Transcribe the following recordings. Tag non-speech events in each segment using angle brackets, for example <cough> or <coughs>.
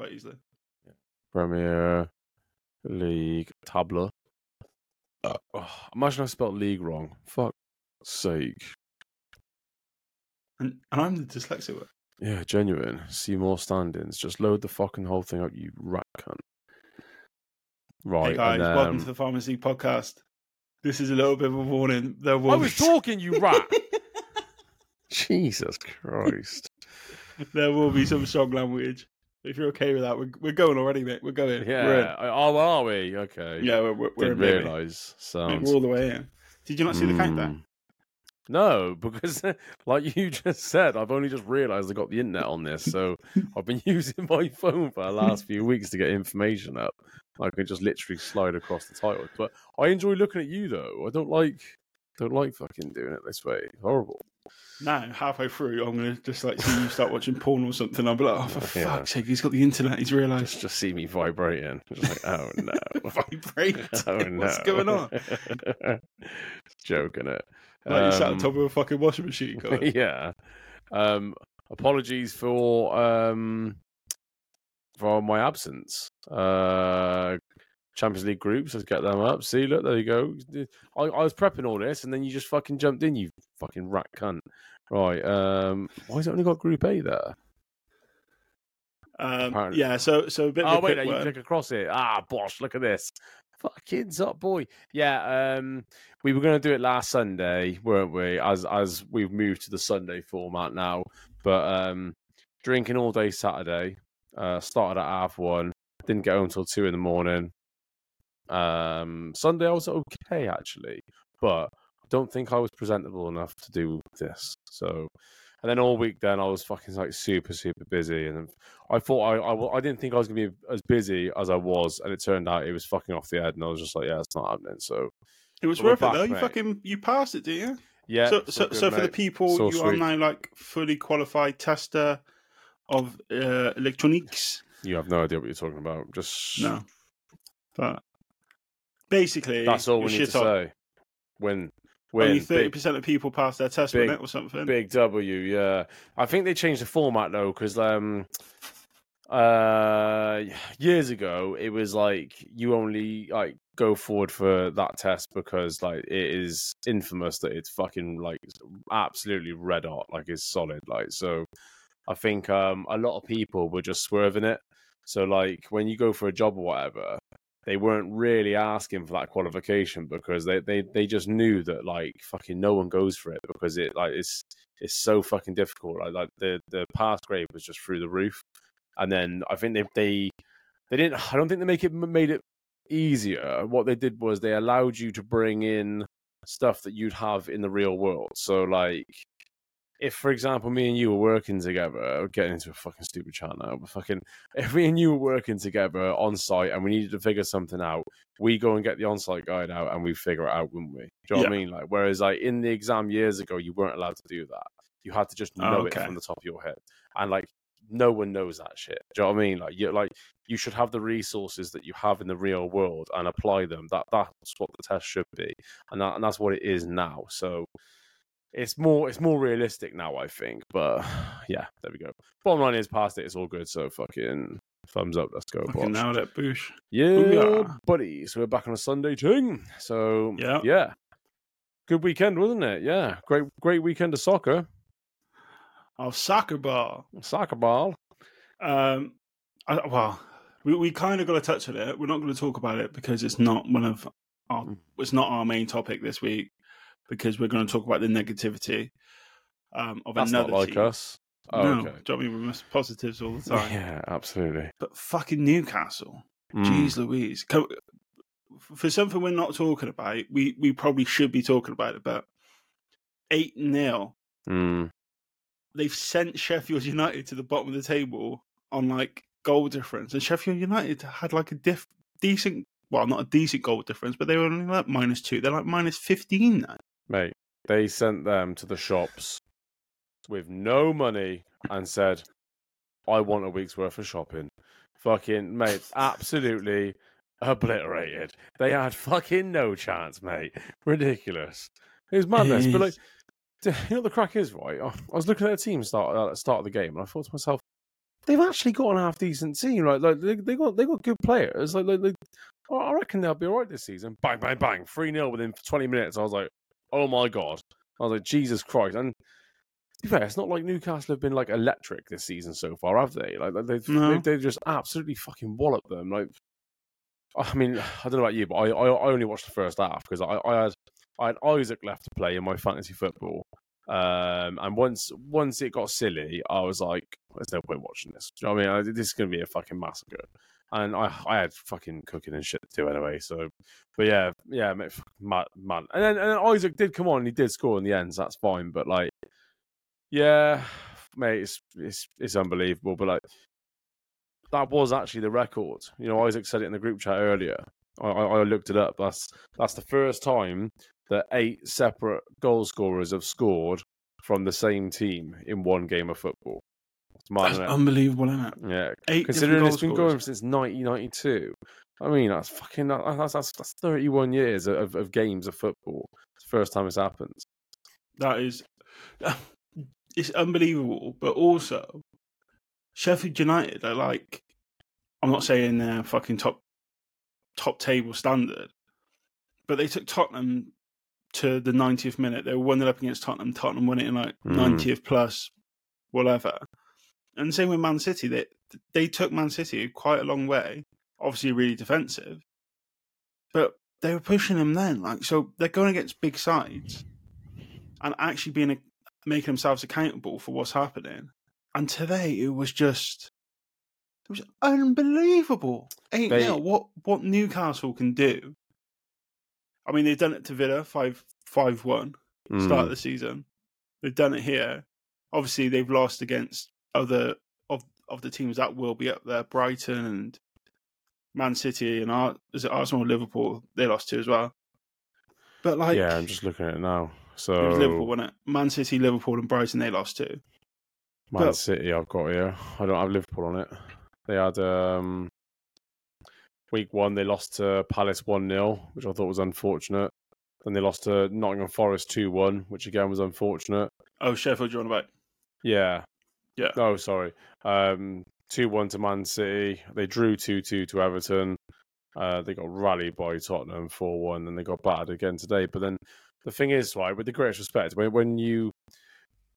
quite easily. Premier League tableau. Uh, oh, imagine I spelled league wrong. Fuck sake. And, and I'm the dyslexic one. Yeah, genuine. See more standings. Just load the fucking whole thing up, you rat cunt. Right. Hey guys, and, welcome to the Pharmacy Podcast. This is a little bit of a warning. There will I was <laughs> talking, you rat. <laughs> Jesus Christ. there will be some strong language. If you're okay with that, we're, we're going already, mate. We're going. Yeah. We're. Oh, are we? Okay. Yeah, we're, we're, we're Didn't in, baby. realise. Sounds. we're all the way in. Did you not see the countdown? Mm. No, because <laughs> like you just said, I've only just realised I got the internet on this, so <laughs> I've been using my phone for the last few weeks to get information up. I can just literally slide across the titles. But I enjoy looking at you though. I don't like don't like fucking doing it this way. Horrible. Now, halfway through, I'm to just like see you start watching porn or something. I'll be like, oh, for Yeah. fuck's sake, he's got the internet. He's realised. Just just see me vibrating. <laughs> Just like, oh no. <laughs> Vibrate. <laughs> oh no. What's going on? Joking it. Like you sat on Um, top of a fucking washing machine. Yeah. Um, apologies for um for my absence. Uh, Champions League groups. Let's get them up. See, look, there you go. I, I was prepping all this, and then you just fucking jumped in. You fucking rat cunt. Right. Um, why has it only got Group A there? Um, Apparently. yeah, so so a bit of Oh a wait, no, you click across it. Ah, bosh! Look at this. Fucking up, boy. Yeah. Um, we were going to do it last Sunday, weren't we? As as we've moved to the Sunday format now, but um, drinking all day Saturday. Uh, started at half one. Didn't get home till two in the morning. Um, Sunday I was okay actually, but I don't think I was presentable enough to do this. So, and then all week then I was fucking like super super busy, and I thought I, I, I didn't think I was gonna be as busy as I was, and it turned out it was fucking off the head, and I was just like, yeah, it's not happening. So It was worth back, it though. You mate. fucking you passed it, didn't you? yeah. so so, good, so for the people, So you are now like fully qualified tester of uh, electronics. you have no idea what you're talking about. Just No, but basically, that's all we need to on. say. When when Only thirty percent of people pass their test, big- or something? big W. Yeah, I think they changed the format though, because um, uh, years ago it was like you only like go forward for that test because like it is infamous that it's fucking like absolutely red hot, like it's solid, like so. I think um a lot of people were just swerving it. So like when you go for a job or whatever, they weren't really asking for that qualification because they, they, they just knew that like fucking no one goes for it because it like it's it's so fucking difficult. Like like the the pass grade was just through the roof, and then I think they they they didn't. I don't think they make it made it easier. What they did was they allowed you to bring in stuff that you'd have in the real world. So like if, for example, me and you were working together, getting into a fucking stupid chat now, but fucking, <laughs> if me and you were working together on site and we needed to figure something out, we go and get the on site guide out and we figure it out, wouldn't we? Do you know what I mean? Like, whereas, like, in the exam years ago, you weren't allowed to do that. You had to just Oh, know okay. it from the top of your head. And, like, no one knows that shit. Do you know what I mean? Like, you like you should have the resources that you have in the real world and apply them. That that's what the test should be, and that and that's what it is now. So it's more it's more realistic now, I think. But <sighs> yeah, there we go. Bottom line is, past it, it's all good. So fucking thumbs up. Let's go. Fucking nailed it, boosh. Yeah, Booyah. buddy. So we're back on a Sunday ting. So Yeah. yeah, good weekend, wasn't it? Yeah, great great weekend of soccer, Oh, soccer ball. soccer ball. Um, I, well, we we kind of got to touch on it. We're not going to talk about it because it's not one of our Mm. it's not our main topic this week because we're going to talk about the negativity um, of That's another not like team. us. Oh, no, okay. do you know I mean? We positives all the <laughs> time. Yeah, absolutely. But fucking Newcastle, Mm. jeez Louise. For something we're not talking about, we, we probably should be talking about it, but 8 0. Mm. They've sent Sheffield United to the bottom of the table on like goal difference. And Sheffield United had like a diff- decent, well, not a decent goal difference, but they were only like minus two. They're like minus 15 now. Mate, they sent them to the shops with no money and said, I want a week's worth of shopping. Fucking, mate, absolutely obliterated. They had fucking no chance, mate. Ridiculous. It was madness. But, like, <laughs> you know what the crack is, right? I was looking at the team start, uh, start of the game and I thought to myself, they've actually got an half decent team. Like, like they, they got they got good players. Like, like, like I reckon they'll be all right this season. Bang, bang, bang, three 0 within twenty minutes. I was like, oh my god. I was like, Jesus Christ. And to be fair, it's not like Newcastle have been like electric this season so far, have they? Like they've No. they've, they've just absolutely fucking walloped them. Like, I mean, <sighs> I don't know about you, but I I, I only watched the first half because I, I had I had Isak left to play in my fantasy football. Um, and once once it got silly, I was like, "There's no point watching this." Do you know what I mean? I, this is going to be a fucking massacre. And I I had fucking cooking and shit too anyway. So, but yeah, yeah, mad, mad. And then and then Isak did come on and he did score in the end, so that's fine. But like, yeah, <sighs> mate, it's it's it's unbelievable. But like, that was actually the record. You know, Isaac said it in the group chat earlier. I, I, I looked it up. That's that's the first time that eight separate goal scorers have scored from the same team in one game of football. That's unbelievable, isn't it? yeah, Eight considering it's been going since 1992. I mean, that's fucking that's that's, that's 31 years of, of games of football. It's the first time it's happened. That is, <sighs> it's unbelievable. But also, Sheffield United are like, I'm not saying they're fucking top top table standard, but they took Tottenham to the 90th minute. They were one up against Tottenham. Tottenham won it in like Mm. 90th plus, whatever. And same with Man City. They they took Man City quite a long way. Obviously, really defensive, but they were pushing them then. Like so, they're going against big sides and actually being a, making themselves accountable for what's happening. And today it was just it was unbelievable. Eight 0 What what Newcastle can do. I mean, they've done it to Villa five five one start of Mm. the season. They've done it here. Obviously, they've lost against other of of the teams that will be up there, Brighton and Man City and Ar- is it Arsenal, and Liverpool? They lost to as well. But like, yeah, I'm just looking at it now. it So was Liverpool, wasn't it? Man City, Liverpool, and Brighton they lost to. Man But- City, I've got here. I don't have Liverpool on it. They had um, week one. They lost to Palace one 0 which I thought was unfortunate. Then they lost to Nottingham Forest two one, which again was unfortunate. Oh, Sheffield, you're on about. Yeah. Yeah. Oh, sorry. Um, two one to Man City. They drew two two to Everton. Uh, they got rallied by Tottenham four one, and they got battered again today. But then the thing is, right, with the greatest respect, when when you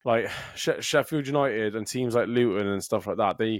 like <sighs> she- Sheffield United and teams like Luton and stuff like that, they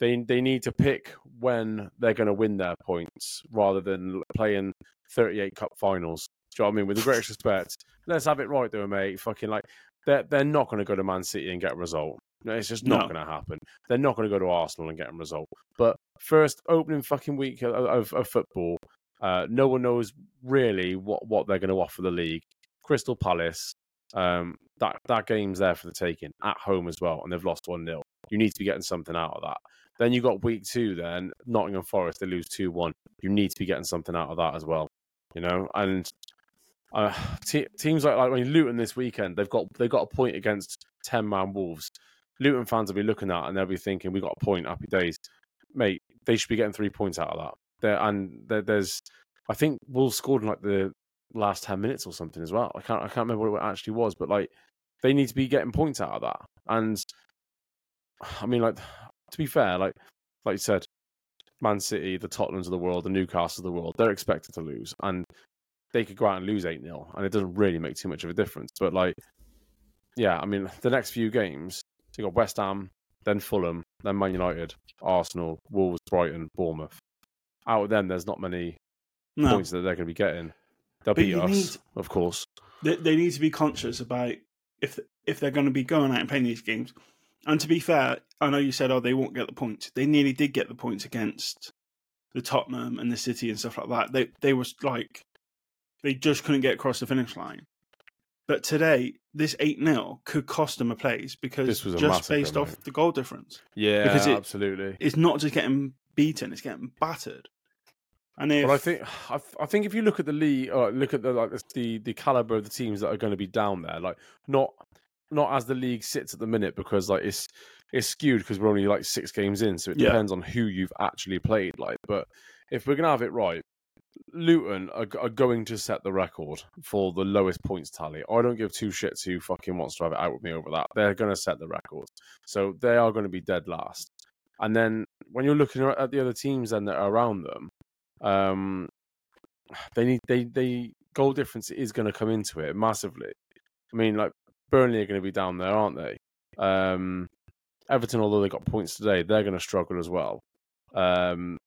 they they need to pick when they're going to win their points rather than playing 38 cup finals. Do you know what I mean? With the greatest <laughs> respect, let's have it right though, mate. Fucking like they're they're not going to go to Man City and get a result. No, It's just not No. going to happen. They're not going to go to Arsenal and get a result. But first opening fucking week of, of, of football, uh, no one knows really what, what they're going to offer the league. Crystal Palace, um, that that game's there for the taking at home as well, and they've lost one 0 You need to be getting something out of that. Then you got week two. Then Nottingham Forest they lose two one. You need to be getting something out of that as well. You know, and uh, te- teams like like when Luton this weekend, they've got they've got a point against ten man Wolves. Luton fans will be looking at and they'll be thinking, "We got a point, happy days, mate." They should be getting three points out of that. There and there, there's, I think Wolves scored in like the last ten minutes or something as well. I can't I can't remember what it actually was, but like they need to be getting points out of that. And I mean, like to be fair, like like you said, Man City, the Tottenhams of the world, the Newcastle of the world, they're expected to lose, and they could go out and lose eight 0 and it doesn't really make too much of a difference. But like, yeah, I mean, the next few games, so you got West Ham, then Fulham, then Man United, Arsenal, Wolves, Brighton, Bournemouth. Out of them, there's not many No, points that they're going to be getting. They'll But beat us, need- of course. they, they need to be conscious about if if they're going to be going out and playing these games. And to be fair, I know you said, "Oh, they won't get the points." They nearly did get the points against the Tottenham and the City and stuff like that. They they was like they just couldn't get across the finish line. But today, this eight 0 could cost them a place because This was a just based off the goal difference, Yeah, Because it- absolutely. it's not just getting beaten; it's getting battered. And if But I think I, I think if you look at the league, or look at the like the the caliber of the teams that are going to be down there, like not not as the league sits at the minute because like it's it's skewed because we're only like six games in, so it Yeah. depends on who you've actually played. Like, but if we're gonna have it right, Luton are, are going to set the record for the lowest points tally. I don't give two shits who fucking wants to have it out with me over that. They're going to set the record, so they are going to be dead last. And then when you're looking at the other teams then that are around them, um, they need they they goal difference is going to come into it massively. I mean, like Burnley are going to be down there, aren't they? Um, Everton, although they got points today, they're going to struggle as well. Um,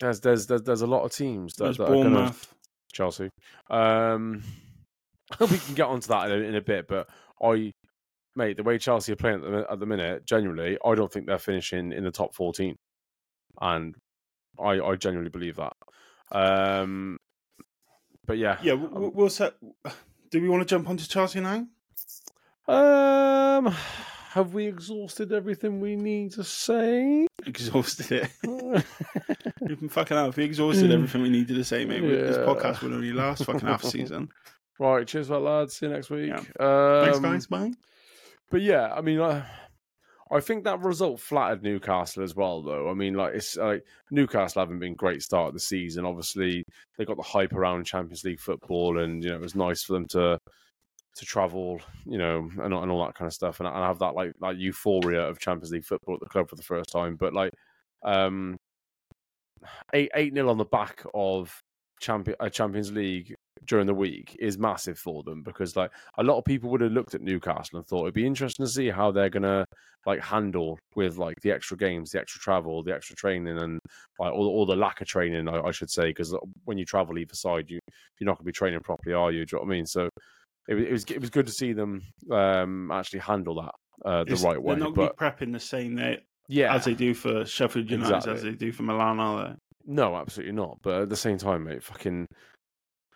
there's, there's there's there's a lot of teams that, that are going to Bournemouth. Chelsea. Um, <laughs> we can get onto that in a, in a bit, but I, mate, the way Chelsea are playing at the, at the minute, genuinely, I don't think they're finishing in the top 14. And I, I genuinely believe that. Um, but yeah. Yeah, we'll, we'll set. <sighs> Do we want to jump onto Chelsea now? Um, have we exhausted everything we need to say? <laughs> Exhausted it. <laughs> We've been fucking out. If we exhausted everything we needed to say, mate, this podcast will only last fucking half a season. right, cheers, for that, lads. See you next week. Yeah. Thanks, Um, guys. Bye. But yeah, I mean, I, I think that result flattered Newcastle as well, though. I mean, like it's like Newcastle haven't been great start of the season. Obviously, they got the hype around Champions League football, and you know it was nice for them to to travel, you know, and, and all that kind of stuff, and, and have that like like euphoria of Champions League football at the club for the first time. But like, um, eight eight nil on the back of champion a Champions League during the week is massive for them because like a lot of people would have looked at Newcastle and thought it'd be interesting to see how they're gonna like handle with like the extra games, the extra travel, the extra training, and like all, all the lack of training, I, I should say, because when you travel either side, you you're not gonna be training properly, are you? Do you know what I mean? So it, was- it was it was good to see them um actually handle that uh, the It's- right way. They're not But be prepping the same way yeah, as they do for Sheffield United as they do for Milan, are they? No, absolutely not. But at the same time, mate, fucking,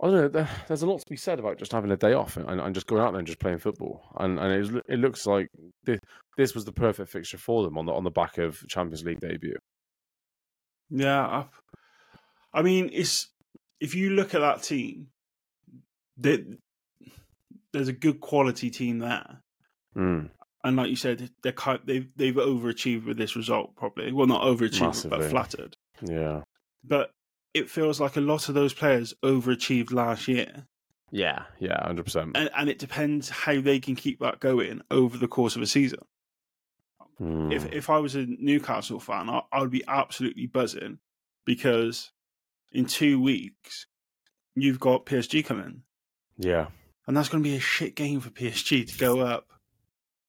I don't know. There, there's a lot to be said about just having a day off and, and just going out there and just playing football. And and it, was, it looks like this, this was the perfect fixture for them on the on the back of Champions League debut. Yeah, I, I mean, it's if you look at that team, there, there's a good quality team there, Mm, and like you said, they're kind, they've they've overachieved with this result. Probably, well, not overachieved, Massively. but flattered. yeah, But it feels like a lot of those players overachieved last year, yeah, yeah, hundred percent. and, and it depends how they can keep that going over the course of a season. Hmm. if if I was a Newcastle fan, I, I would be absolutely buzzing because in two weeks you've got PSG coming, Yeah, and that's going to be a shit game for PSG to go up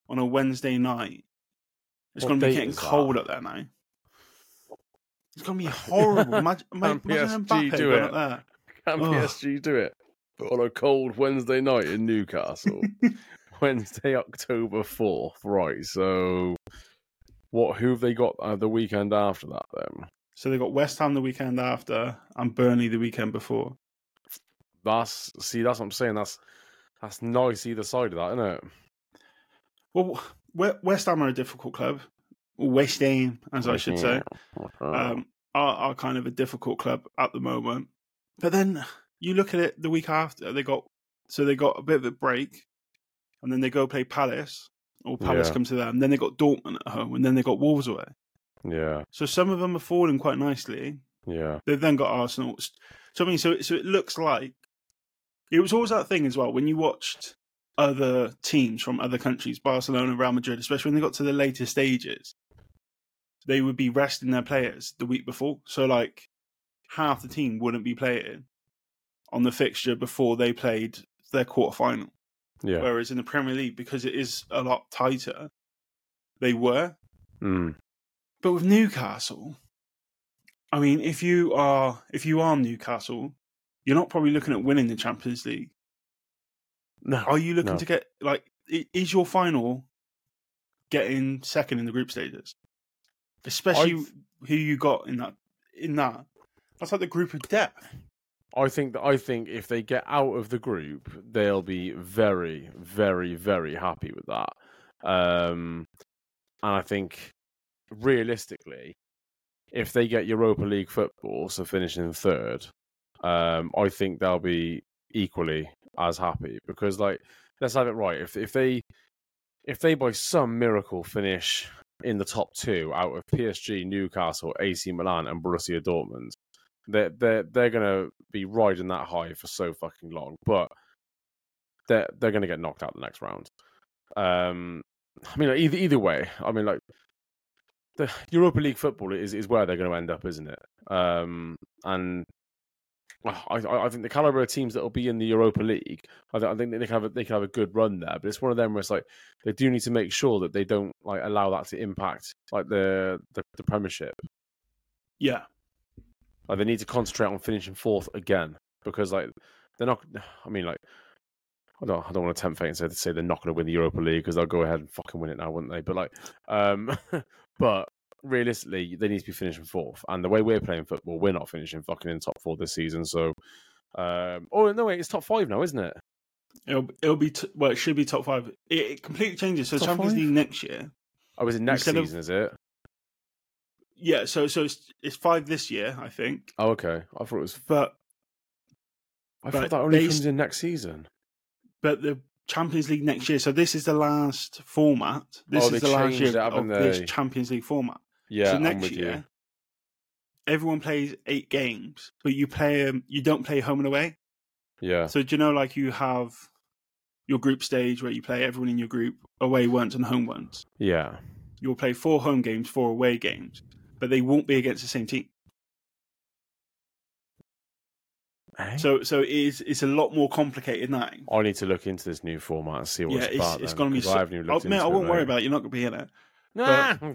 on a Wednesday night. It's What going to be getting is that? cold up there now. It's <laughs> going to be horrible. Imagine, imagine, PSG Mbappe do it? up there. can Ugh. PSG do it But on a cold Wednesday night in Newcastle? <laughs> Wednesday, October fourth. Right. So, what? Who have they got uh, the weekend after that? Then So they got West Ham the weekend after and Burnley the weekend before. that's see. That's what I'm saying. That's that's nice either side of that, isn't it? Well, West Ham are a difficult club. West Ham, as I should say. um, are, are kind of a difficult club at the moment. But then you look at it the week after they got so they got a bit of a break, and then they go play Palace, or Palace Yeah. come to them. Then they got Dortmund at home, and then they got Wolves away. yeah, So some of them are falling quite nicely. yeah, They've then got Arsenal. So I mean, so so it looks like it was always that thing as well when you watched other teams from other countries, Barcelona, Real Madrid, especially when they got to the later stages, they would be resting their players the week before. So like half the team wouldn't be playing on the fixture before they played their quarter final. yeah. Whereas in the Premier League, because it is a lot tighter, they were. Mm. But with Newcastle, I mean, if you are if you are Newcastle, you're not probably looking at winning the Champions League. No, Are you looking No. to get like is your final getting second in the group stages? Especially I've- who you got in that in that. That's like the group of death. I think that I think if they get out of the group, they'll be very, very, very happy with that. Um, and I think realistically, if they get Europa League football, so finishing third, um, I think they'll be equally as happy because, like, let's have it right. If if they if they by some miracle finish in the top two out of PSG, Newcastle, AC Milan, and Borussia Dortmund, they're they're they're gonna be riding that high for so fucking long, but they're they're gonna get knocked out the next round. Um, I mean, like, either either way, I mean, like the Europa League football is, is where they're going to end up, isn't it? Um, and I, I I think the caliber of teams that will be in the Europa League, I, th- I think they can have a, they can have a good run there. But it's one of them where it's like they do need to make sure that they don't like allow that to impact like the the, the Premiership. Yeah, Like they need to concentrate on finishing fourth again because like they're not. I mean, like I don't I don't want to tempt fate and say, say they're not going to win the Europa League because they'll go ahead and fucking win it now, wouldn't they? But like, um, <laughs> but realistically, they need to be finishing fourth. And the way we're playing football, we're not finishing fucking in top four this season. So, um, oh no, wait, it's top five now, isn't it? it'll it'll be t- well, it should be top five. It, it completely changes. So Top Champions five? League next year. Oh, is it next Instead of- season? Is it? Yeah, so so it's, it's five this year, I think. Oh, okay. I thought it was. But I But thought that only comes in next season. but the Champions League next year. So this is the last format. This Oh, is the last year it, of haven't this? Champions League format. Yeah, so next with year, you. everyone plays eight games, but you play um, you don't play home and away. Yeah, So do you know, like you have your group stage where you play everyone in your group away once and home once. yeah. You'll play four home games, four away games, but they won't be against the same team. Eh? So so it is it's a lot more complicated now. I need to look into this new format and see what's yeah, it's it's, about. it's then, going to be. So, I haven't even oh, mate, I won't worry mate. about it. You're not going to be in it. Nah. <laughs>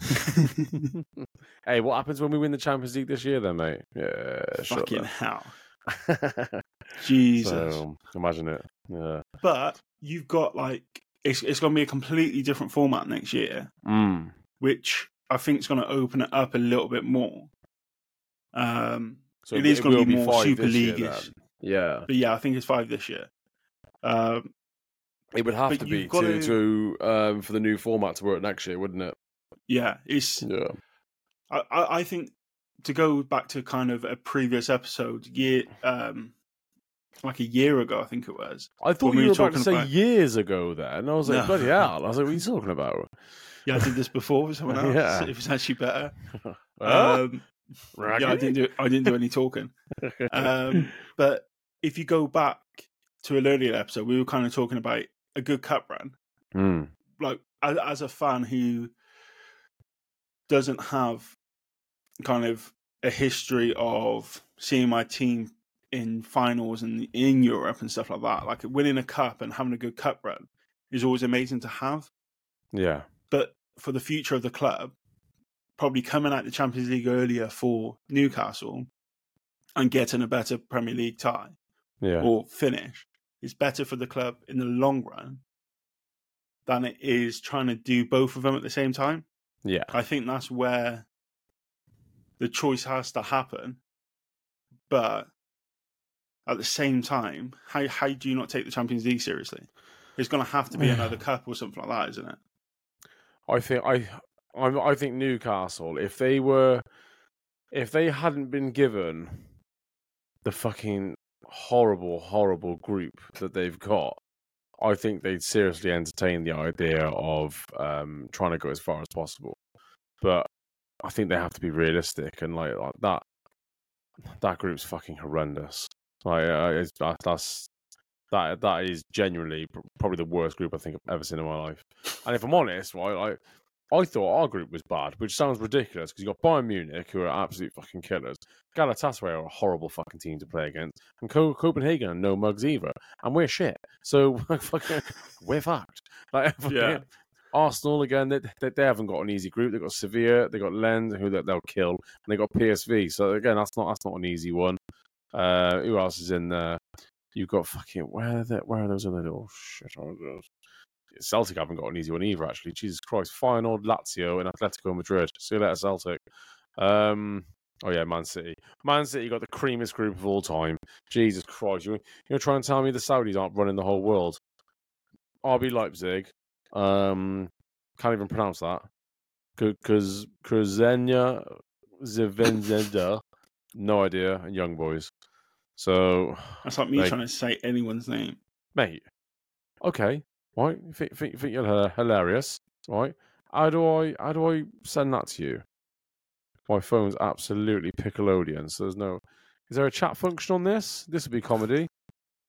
<laughs> hey, what happens when we win the Champions League this year, then, mate? Yeah, Fucking hell. <laughs> Jesus! So, imagine it. Yeah. But you've got like it's it's going to be a completely different format next year, Mm. which I think is going to open it up a little bit more. Um, So It is gonna will be more Super League-ish. Yeah, but yeah, I think it's five this year. Um, it would have But to be gotta- to, to um, for the new format to work next year, wouldn't it? yeah, it's Yeah. I, I think to go back to kind of a previous episode, year um, like a year ago, I think it was. I thought we you were about to talking say about- years ago then. And I was like, No. bloody hell. I was like, what are you talking about? Yeah, I did this before with someone <laughs> else. Yeah. It was actually better. <laughs> Um, yeah, I didn't do I didn't do any talking. <laughs> Um, but if you go back to an earlier episode, we were kind of talking about a good cup run. Mm. Like as, as a fan who doesn't have kind of a history of seeing my team in finals and in Europe and stuff like that, like winning a cup and having a good cup run is always amazing to have. Yeah. But for the future of the club, probably coming out the Champions League earlier for Newcastle and getting a better Premier League tie Yeah. or finish is better for the club in the long run than it is trying to do both of them at the same time. Yeah. I think that's where the choice has to happen. But at the same time, how how do you not take the Champions League seriously? It's going to have to be another cup or something like that, isn't it? I think I, I, I think Newcastle. If they were, if they hadn't been given the fucking horrible, horrible group that they've got, I think they'd seriously entertain the idea of um, trying to go as far as possible. But I think they have to be realistic and like, like that. That group's fucking horrendous. Like uh, that, that's that that is genuinely pr- probably the worst group I think I've ever seen in my life. And if I'm honest, right, like I thought our group was bad, which sounds ridiculous because you got Bayern Munich who are absolute fucking killers. Galatasaray are a horrible fucking team to play against, and Co- Copenhagen are no mugs either, and we're shit. So <laughs> fucking, we're fucked. Like, <laughs> fucking- Yeah. Arsenal again, they, they, they haven't got an easy group. They've got Sevilla, they got Lens, who they, they'll kill, and they got PSV. So again, that's not that's not an easy one. Uh, who else is in there? You've got fucking where are the, where are those other little shit? Oh, shit? Celtic haven't got an easy one either. Actually, Jesus Christ, Feyenoord, Lazio, and Atletico Madrid. See you later, Celtic. Um, oh yeah, Man City. Man City got the creamiest group of all time. Jesus Christ, you you're trying to tell me the Saudis aren't running the whole world? RB Leipzig. Um, can't even pronounce that. Because Krzenia Zvezda, no idea, and Young Boys. So, That's like me Like- trying to say anyone's name. mate, okay, right? Think, think, think you're hi- hilarious, right? How do I how do I send that to you? My phone's absolutely Piccolodian, so there's no. Is there a chat function on this? This would be comedy.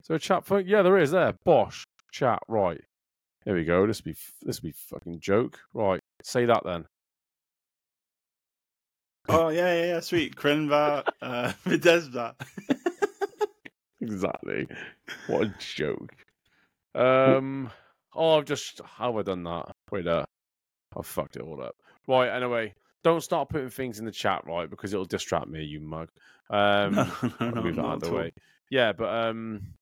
Is there a chat function? Yeah, there is. There, Bosh chat. Right. Here we go. This would be this be fucking joke. Right. Say that then. Oh yeah, yeah, yeah, sweet. Krenva, uh, <laughs> <laughs> exactly. What a joke. Um. Oh, I've just how have I done that? Wait, uh, I fucked it all up. Right. Anyway, don't start putting things in the chat, right? Because it'll distract me, you mug. <laughs> Um, no, no, no, move that out the way. Yeah, but um,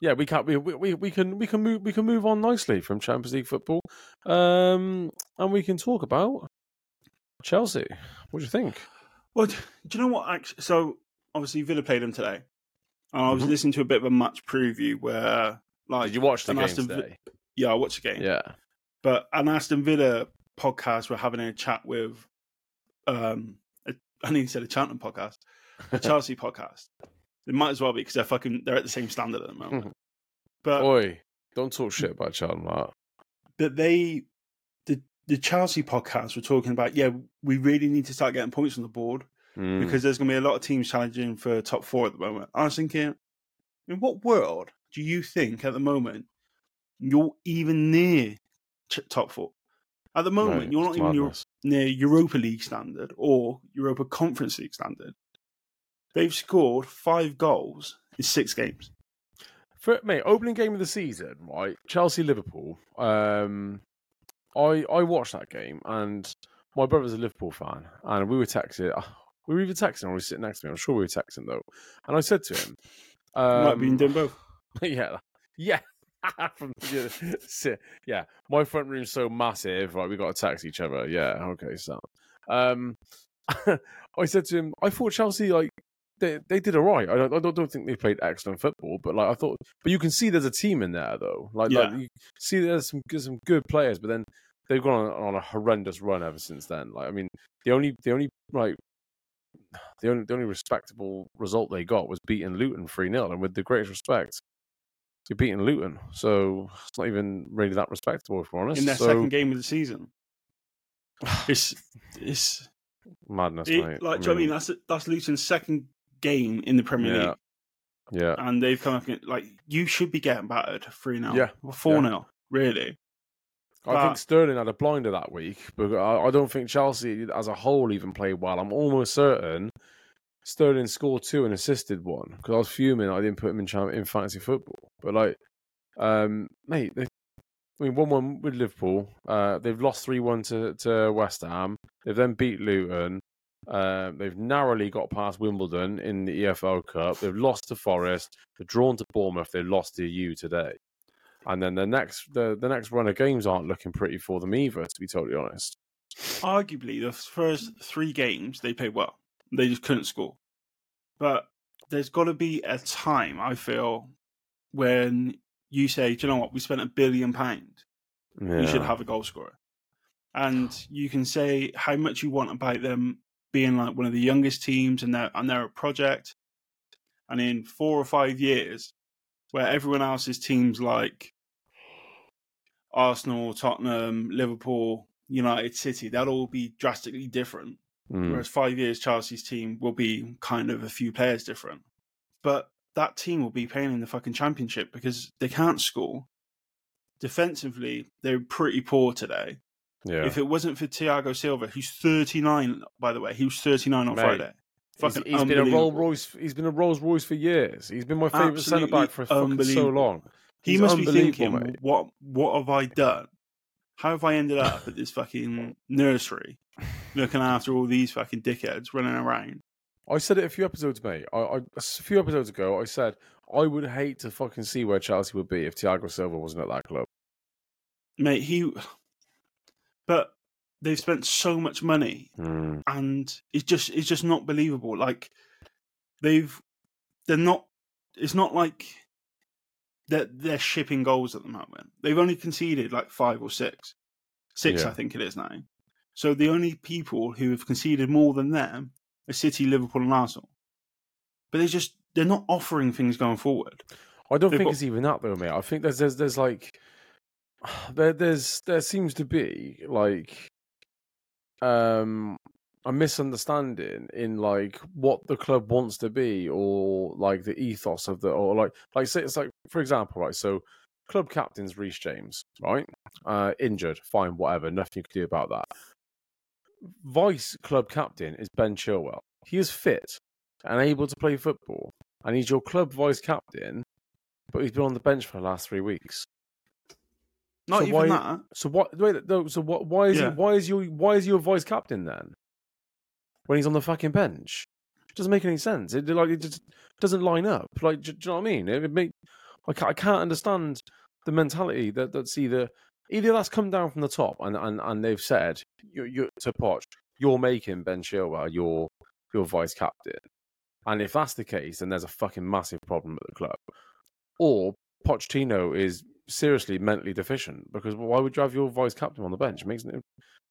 yeah, we can we, we we can we can move we can move on nicely from Champions League football, um, and we can talk about Chelsea. What do you think? Well, do you know what? Actually, so obviously Villa played them today, and I was Mhm. listening to a bit of a match preview where, like, Did you watch the game Aston Vi- today? yeah, I watched the game. Yeah. But an Aston Villa podcast, we're having a chat with, um, a, I need to say a Cheltenham podcast, a <laughs> Chelsea podcast. It might as well be because they're fucking they're at the same standard at the moment. <laughs> But Oi, don't talk shit about Charlton, Mark. but they the the Chelsea podcast were talking about yeah we really need to start getting points on the board Mm. because there's going to be a lot of teams challenging for top four at the moment. I was thinking, in what world do you think at the moment you're even near top four? At the moment, Mate, you're not even Euro- near Europa League standard or Europa Conference League standard. They've scored five goals in six games. For, mate, opening game of the season, right? Chelsea Liverpool. Um, I I watched that game, and my brother's a Liverpool fan, and we were texting. We were either texting or we were sitting next to me. I'm sure we were texting though, and I said to him, You might been um, doing both. <laughs> yeah, yeah. <laughs> From yeah, yeah, my front room's so massive, right? We got to text each other. Yeah, okay, so um, <laughs> I said to him, I thought Chelsea like they they did all right. I don't, I don't think they played excellent football, but like I thought, but you can see there's a team in there though. Like, like Yeah. you see there's some there's some good players, but then they've gone on, on a horrendous run ever since then. Like I mean, the only the only like <sighs> the only the only respectable result they got was beating Luton three 0 and with the greatest respect, you're beating Luton, so it's not even really that respectable if we're honest. In their so, second game of the season. <sighs> It's it's madness, it, mate. like do you know what I mean that's that's Luton's second game in the Premier Yeah. League. yeah, and they've come up against, like you should be getting battered three 0 Yeah, four 0 really. I But- think Sterling had a blinder that week, but I, I don't think Chelsea as a whole even played well. I'm almost certain Sterling scored two and assisted one because I was fuming I didn't put him in in fantasy football. But like, um, mate, they, I mean, one one with Liverpool. Uh, they've lost three one to to West Ham. They've then beat Luton. Um, they've narrowly got past Wimbledon in the EFL Cup. They've lost to Forest. They're drawn to Bournemouth. They lost to you today. And then the next the, the next run of games aren't looking pretty for them either, to be totally honest. Arguably, the first three games they played well. They just couldn't score. But there's got to be a time I feel when you say, "Do you know what? We spent a billion pounds. We should have a goal scorer." And you can say how much you want about them being like one of the youngest teams and they're and they're a project. And in four or five years, where everyone else's teams like Arsenal, Tottenham, Liverpool, United City, they'll all be drastically different. Mm. Whereas five years, Chelsea's team will be kind of a few players different. But that team will be playing in the fucking championship because they can't score. Defensively, they're pretty poor today. Yeah. If it wasn't for Thiago Silva, who's 39, by the way, he was 39 on Mate, Friday. He's, Fucking he's been a Rolls Royce. He's been a Rolls Royce for years. He's been my favourite centre back for fucking so long. He must be thinking, mate. what what have I done? How have I ended up at this fucking nursery looking after all these fucking dickheads running around? I said it a few episodes, mate. I, I, a few episodes ago, I said I would hate to fucking see where Chelsea would be if Thiago Silva wasn't at that club. Mate, he. But they've spent so much money Mm. and it's just it's just not believable. Like they've they're not. It's not like they're they're shipping goals at the moment. They've only conceded like five or six, six Yeah. I think it is now. So the only people who have conceded more than them are City, Liverpool, and Arsenal. But they're just they're not offering things going forward. I don't They've think got- it's even that though, mate. I think there's there's there's like <sighs> there there's there seems to be like um a misunderstanding in like what the club wants to be or like the ethos of the or like like say it's like for example right so club captain's Reece James right uh injured fine whatever nothing you can do about that vice club captain is Ben Chilwell. He is fit and able to play football, and he's your club vice captain, but he's been on the bench for the last three weeks. Not So even why- that. So what? Wait, no, so what? Why is Yeah. he? Why is your? Why is your vice captain then? When he's on the fucking bench, it doesn't make any sense. It like it just doesn't line up. Like, do, do you know what I mean? It, it make I can't, I can't understand the mentality that that's either either that's come down from the top and and, and they've said you you to Poch, you're making Ben Chilwell your your vice captain, and if that's the case, then there's a fucking massive problem at the club. Or Pochettino is seriously mentally deficient because why would you have your vice captain on the bench? It makes no-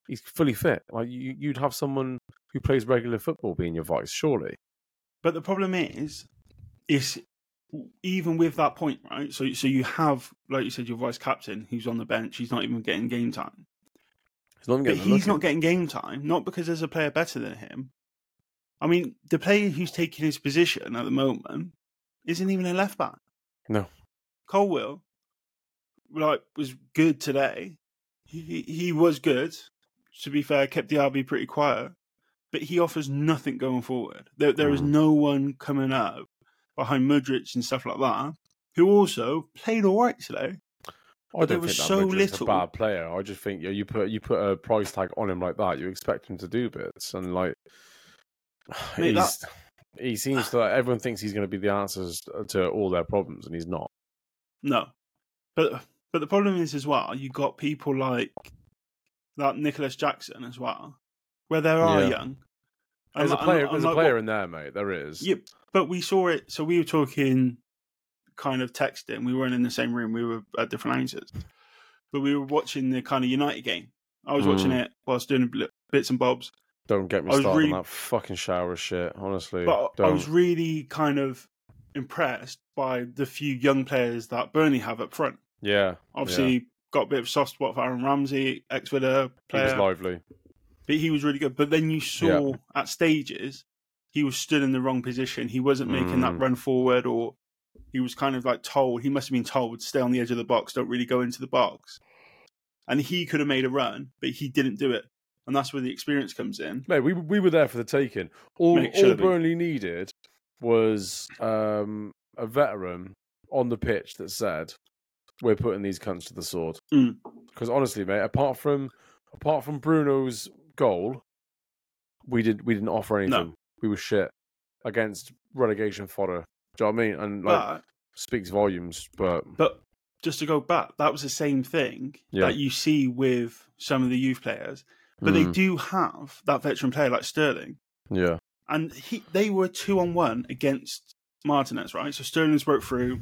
he's fully fit. Like you, you'd have someone who plays regular football being your vice, surely. But the problem is, is even with that point, right? So, so you have, like you said, your vice captain who's on the bench. He's not even getting game time. He's not even But getting he's not getting game time, not because there's a player better than him. I mean, the player who's taking his position at the moment isn't even a left back. No. Colwell, like, was good today. He he was good. To be fair, kept the RB pretty quiet, but he offers nothing going forward. There there is Mm. no one coming up behind Mudryk and stuff like that, who also played all right today. I there don't was think so that Mudryk's little- a bad player. I just think yeah, you put you put a price tag on him like that, you expect him to do bits, and like <sighs> Mate, he's, he seems to everyone thinks he's going to be the answers to all their problems, and he's not. No, but but the problem is as well. You got people like that Nicolas Jackson as well, where they are Yeah. young. There's I'm a player. I'm There's like, a player what- in there, mate. There is. Yeah, but we saw it. So we were talking, kind of texting. We weren't in the same room. We were at different houses, but we were watching the kind of United game. I was watching Mm. it whilst doing bits and bobs. Don't get me I started really- on that fucking shower shit. Honestly, But I don't. was really kind of impressed by the few young players that Burnley have up front. yeah, Obviously, got a bit of soft spot for Aaron Ramsey, ex Villa he was lively. but he was really good. But then you saw at stages he was stood in the wrong position. He wasn't making that Mm. run forward, or he was kind of like told. He must have been told stay on the edge of the box, don't really go into the box. And he could have made a run, but he didn't do it, and that's where the experience comes in. Mate, we we were there for the taking. All all. Burnley needed was um, a veteran on the pitch that said, "We're putting these cunts to the sword." Mm. Because honestly, mate, apart from apart from Bruno's goal, we did we didn't offer anything. We were shit against relegation fodder. Do you know what I mean? And like But speaks volumes. But but just to go back, that was the same thing Yeah. that you see with some of the youth players. But they Mm, do have that veteran player like Sterling. yeah, and he they were two on one against Martinez, right? So Sterling's broke through,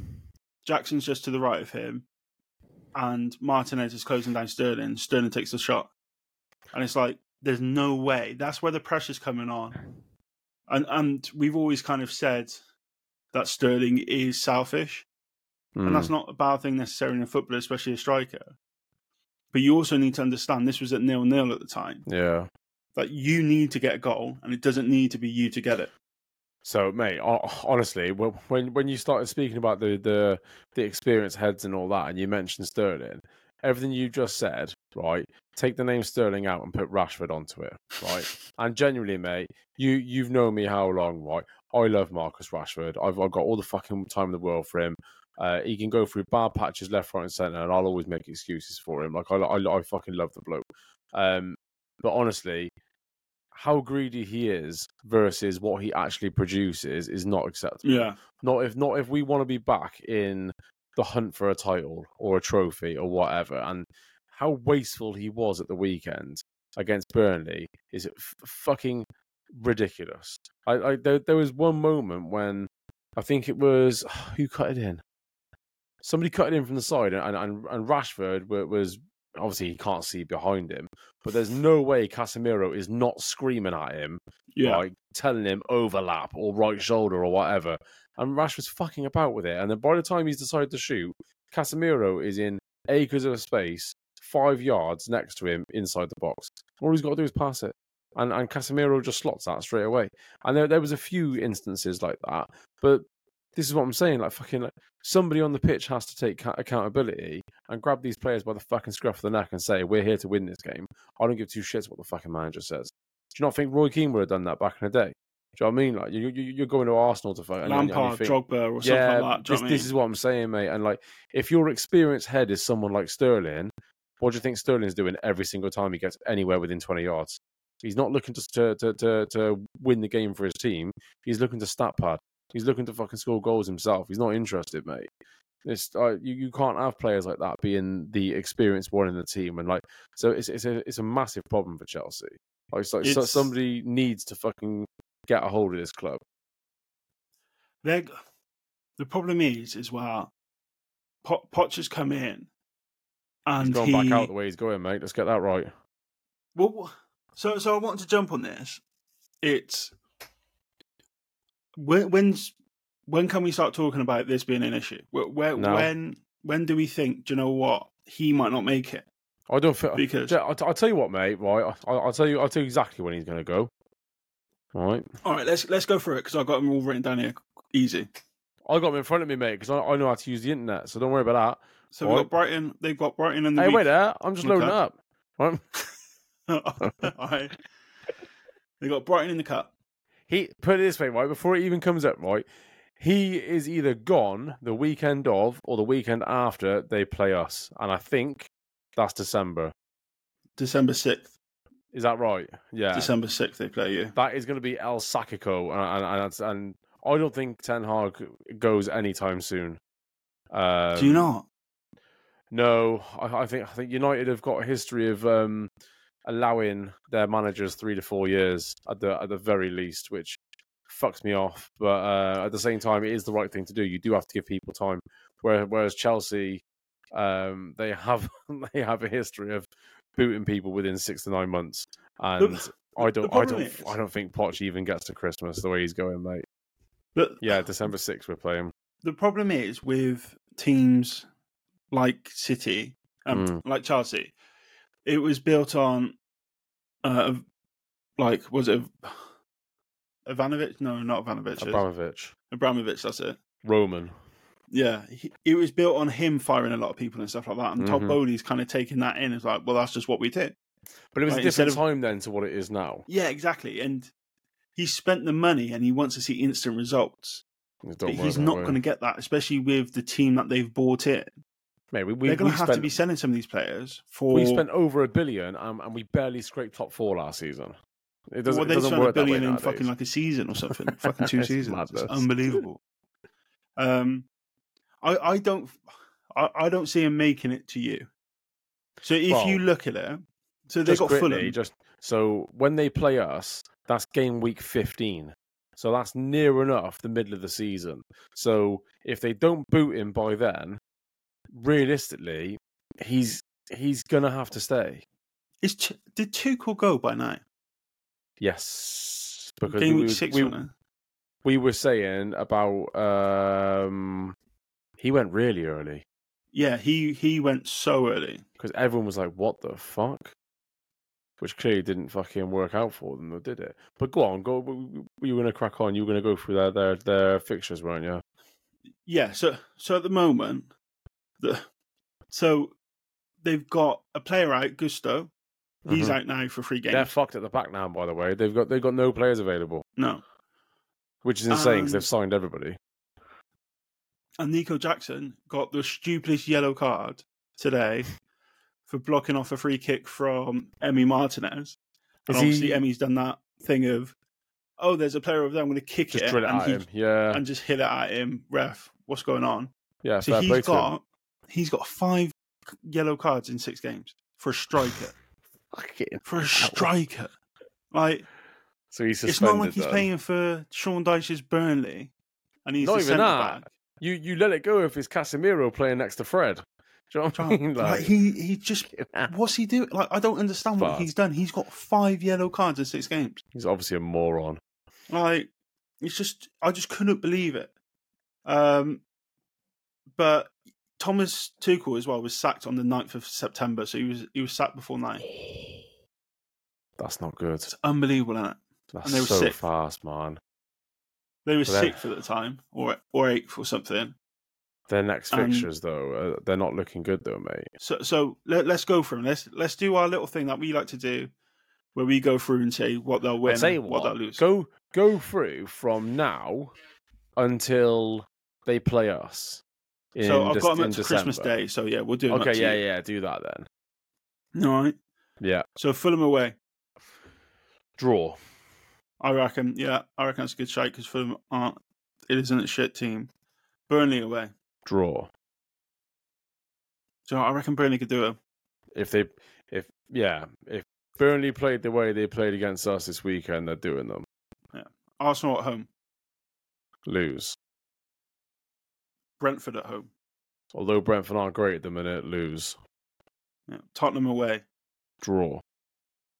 Jackson's just to the right of him, and Martinez is closing down Sterling. Sterling takes the shot, and it's like there's no way. That's where the pressure's coming on, and and we've always kind of said that Sterling is selfish, and that's Mm, not a bad thing necessarily in a footballer, especially a striker. But you also need to understand this was at nil nil at the time. yeah. That you need to get a goal, and it doesn't need to be you to get it. So, mate, honestly, when when you started speaking about the the the experience heads and all that, and you mentioned Sterling, everything you just said, right? Take the name Sterling out and put Rashford onto it, right? and genuinely, mate, you you've known me how long, right? I love Marcus Rashford. I've I've got all the fucking time in the world for him. Uh, he can go through bad patches left, right, and centre, and I'll always make excuses for him. Like I I, I fucking love the bloke. Um, but honestly, how greedy he is versus what he actually produces is not acceptable. Yeah. Not if not if we want to be back in the hunt for a title or a trophy or whatever. And how wasteful he was at the weekend against Burnley is f- fucking ridiculous. I, I there, there was one moment when I think it was <sighs> who cut it in. Somebody cut it in from the side, and and, and Rashford was obviously he can't see behind him, but there's no way Casemiro is not screaming at him Yeah. like telling him overlap or right shoulder or whatever. And Rashford's fucking about with it. And then by the time he's decided to shoot, Casemiro is in acres of space, five yards next to him inside the box. All he's got to do is pass it. And and Casemiro just slots that straight away. And there, there was a few instances like that. But this is what I'm saying. Like fucking, like, somebody on the pitch has to take accountability and grab these players by the fucking scruff of the neck and say, "We're here to win this game." I don't give two shits what the fucking manager says. Do you not think Roy Keane would have done that back in the day? Do you know what I mean? Like you, you you're going to Arsenal to fuck and, and you Lampard, think, Drogba, or something yeah, like that. This, I this is what I'm saying, mate. And like, if your experienced head is someone like Sterling, what do you think Sterling's doing every single time he gets anywhere within 20 yards? He's not looking to to to to, to win the game for his team. He's looking to stat pad. He's looking to fucking score goals himself. He's not interested, mate. It's uh, you, you can't have players like that being the experienced one in the team, and like so it's it's a it's a massive problem for Chelsea. Like, it's like It's- somebody needs to fucking get a hold of this club. They're, the problem is, is well, Pot, has come in, and He's gone he, back out the way he's going, mate. Let's get that right. Well, so so I want to jump on this. It's when when's when can we start talking about this being an issue? Where, where Now. when when do we think? Do you know what he might not make it? I don't feel Because- I'll, I'll tell you what, mate. Right, I, I'll tell you. I'll tell you exactly when he's going to go. All right, All right, let's let's go through it because I've got them all written down here. Easy. I got them in front of me, mate, because I, I know how to use the internet. So don't worry about that. So we've Right. got Brighton. They've got Brighton and the Hey, wait there. I'm just loading Okay. up. Right. <laughs> All right. They got Brighton in the cup. He put it this way, right? Before it even comes up, right? He is either gone the weekend of or the weekend after they play us, and I think that's December. December sixth. Is that right? Yeah. December sixth they play you. That is going to be El Sacico, and and, and, that's- and I don't think Ten Hag goes anytime soon. Um, Do you not? No, I, I think I think United have got a history of um, allowing their managers three to four years at the at the very least, which fucks me off. But uh, at the same time, it is the right thing to do. You do have to give people time. Whereas, Chelsea, um, they have <laughs> they have a history of booting people within six to nine months, and <laughs> I don't I don't is- I don't think Poch even gets to Christmas the way he's going, mate. But Yeah, December sixth we're playing. the problem is with teams like City, um, Mm. like Chelsea, it was built on, uh, like was it Ivanovic? No, not Ivanovic. Abramovich, Abramovich. That's it. Roman. Yeah, he, it was built on him firing a lot of people and stuff like that. And Todd Mhm. Boehly's kind of taking that in as like, well, that's just what we did. But it was Like, a different of- time then to what it is now. Yeah, exactly. And he spent the money and he wants to see instant results. Don't But he's not going to get that, especially with the team that they've bought in. Mate, we, we, They're going to have spent, to be selling some of these players for. We spent over a billion, um, and we barely scraped top four last season. It doesn't, well, it they doesn't spent a billion in fucking like a season or something. <laughs> fucking two seasons. It's unbelievable. Um, I I don't I, I don't see him making it to you. So if Well, you look at it, so they just got quickly, Fulham. just so when they play us, that's game week fifteen. So that's near enough the middle of the season. So if they don't boot him by then, realistically, he's he's gonna have to stay. Is Ch- did Tuchel go by now? Yes, because Game we, six, we, we were saying about um, he went really early. Yeah, he he went so early. because everyone was like, "What the fuck?" Which clearly didn't fucking work out for them, though, did it? But go on, go. You were going to crack on. You were going to go through their their their fixtures, weren't you? Yeah, so so at the moment, the so they've got a player out, Gusto. He's Mhm. out now for free three They're fucked at the back now. By the way, they've got they've got no players available, No, which is insane because they've signed everybody. and Nico Jackson got the stupidest yellow card today <laughs> for blocking off a free kick from Emi Martinez. And Is obviously, he- Emi's done that thing of, oh, there's a player over there. I'm going to kick Just it, drill it and at he- him. Yeah, and just hit it at him. Ref, what's going on? yeah. so he's got he's got five yellow cards in six games for a striker. <sighs> For a striker. Like So he's it's not like he's then. playing for Sean Dyche's Burnley, and he's Not the even centre that. back. You you let it go if it's Casemiro playing next to Fred. <laughs> Do you know what I mean? Like, he he just <laughs> what's he doing? Like I don't understand what he's done. He's got five yellow cards in six games. he's obviously a moron. Like it's just I just couldn't believe it. Um, but Thomas Tuchel as well was sacked on the 9th of September, so he was he was sacked before nine. That's not good. It's unbelievable, isn't it? That's And they were so sick. fast, man. They were then- sixth at the time, or or eighth or something. Their next Um, fixtures, though, uh, they're not looking good, though, mate. So so let, let's go from this. Let's do our little thing that we like to do, where we go through and say what they'll win, you what, what, they'll lose. go go through from now until they play us. So I've got them up to Christmas Day. So yeah, we'll do them. Okay, yeah, you. yeah, do that then. All right. Yeah, So Fulham away. draw. I reckon. Yeah, I reckon that's a good shake because Fulham aren't. It isn't a shit team. Burnley away. Draw. So I reckon Burnley could do it. If they, if yeah, if Burnley played the way they played against us this weekend, they're doing them. Yeah. Arsenal at home. Lose. Brentford at home. Although Brentford aren't great at the minute, lose. Yeah. Tottenham away. Draw.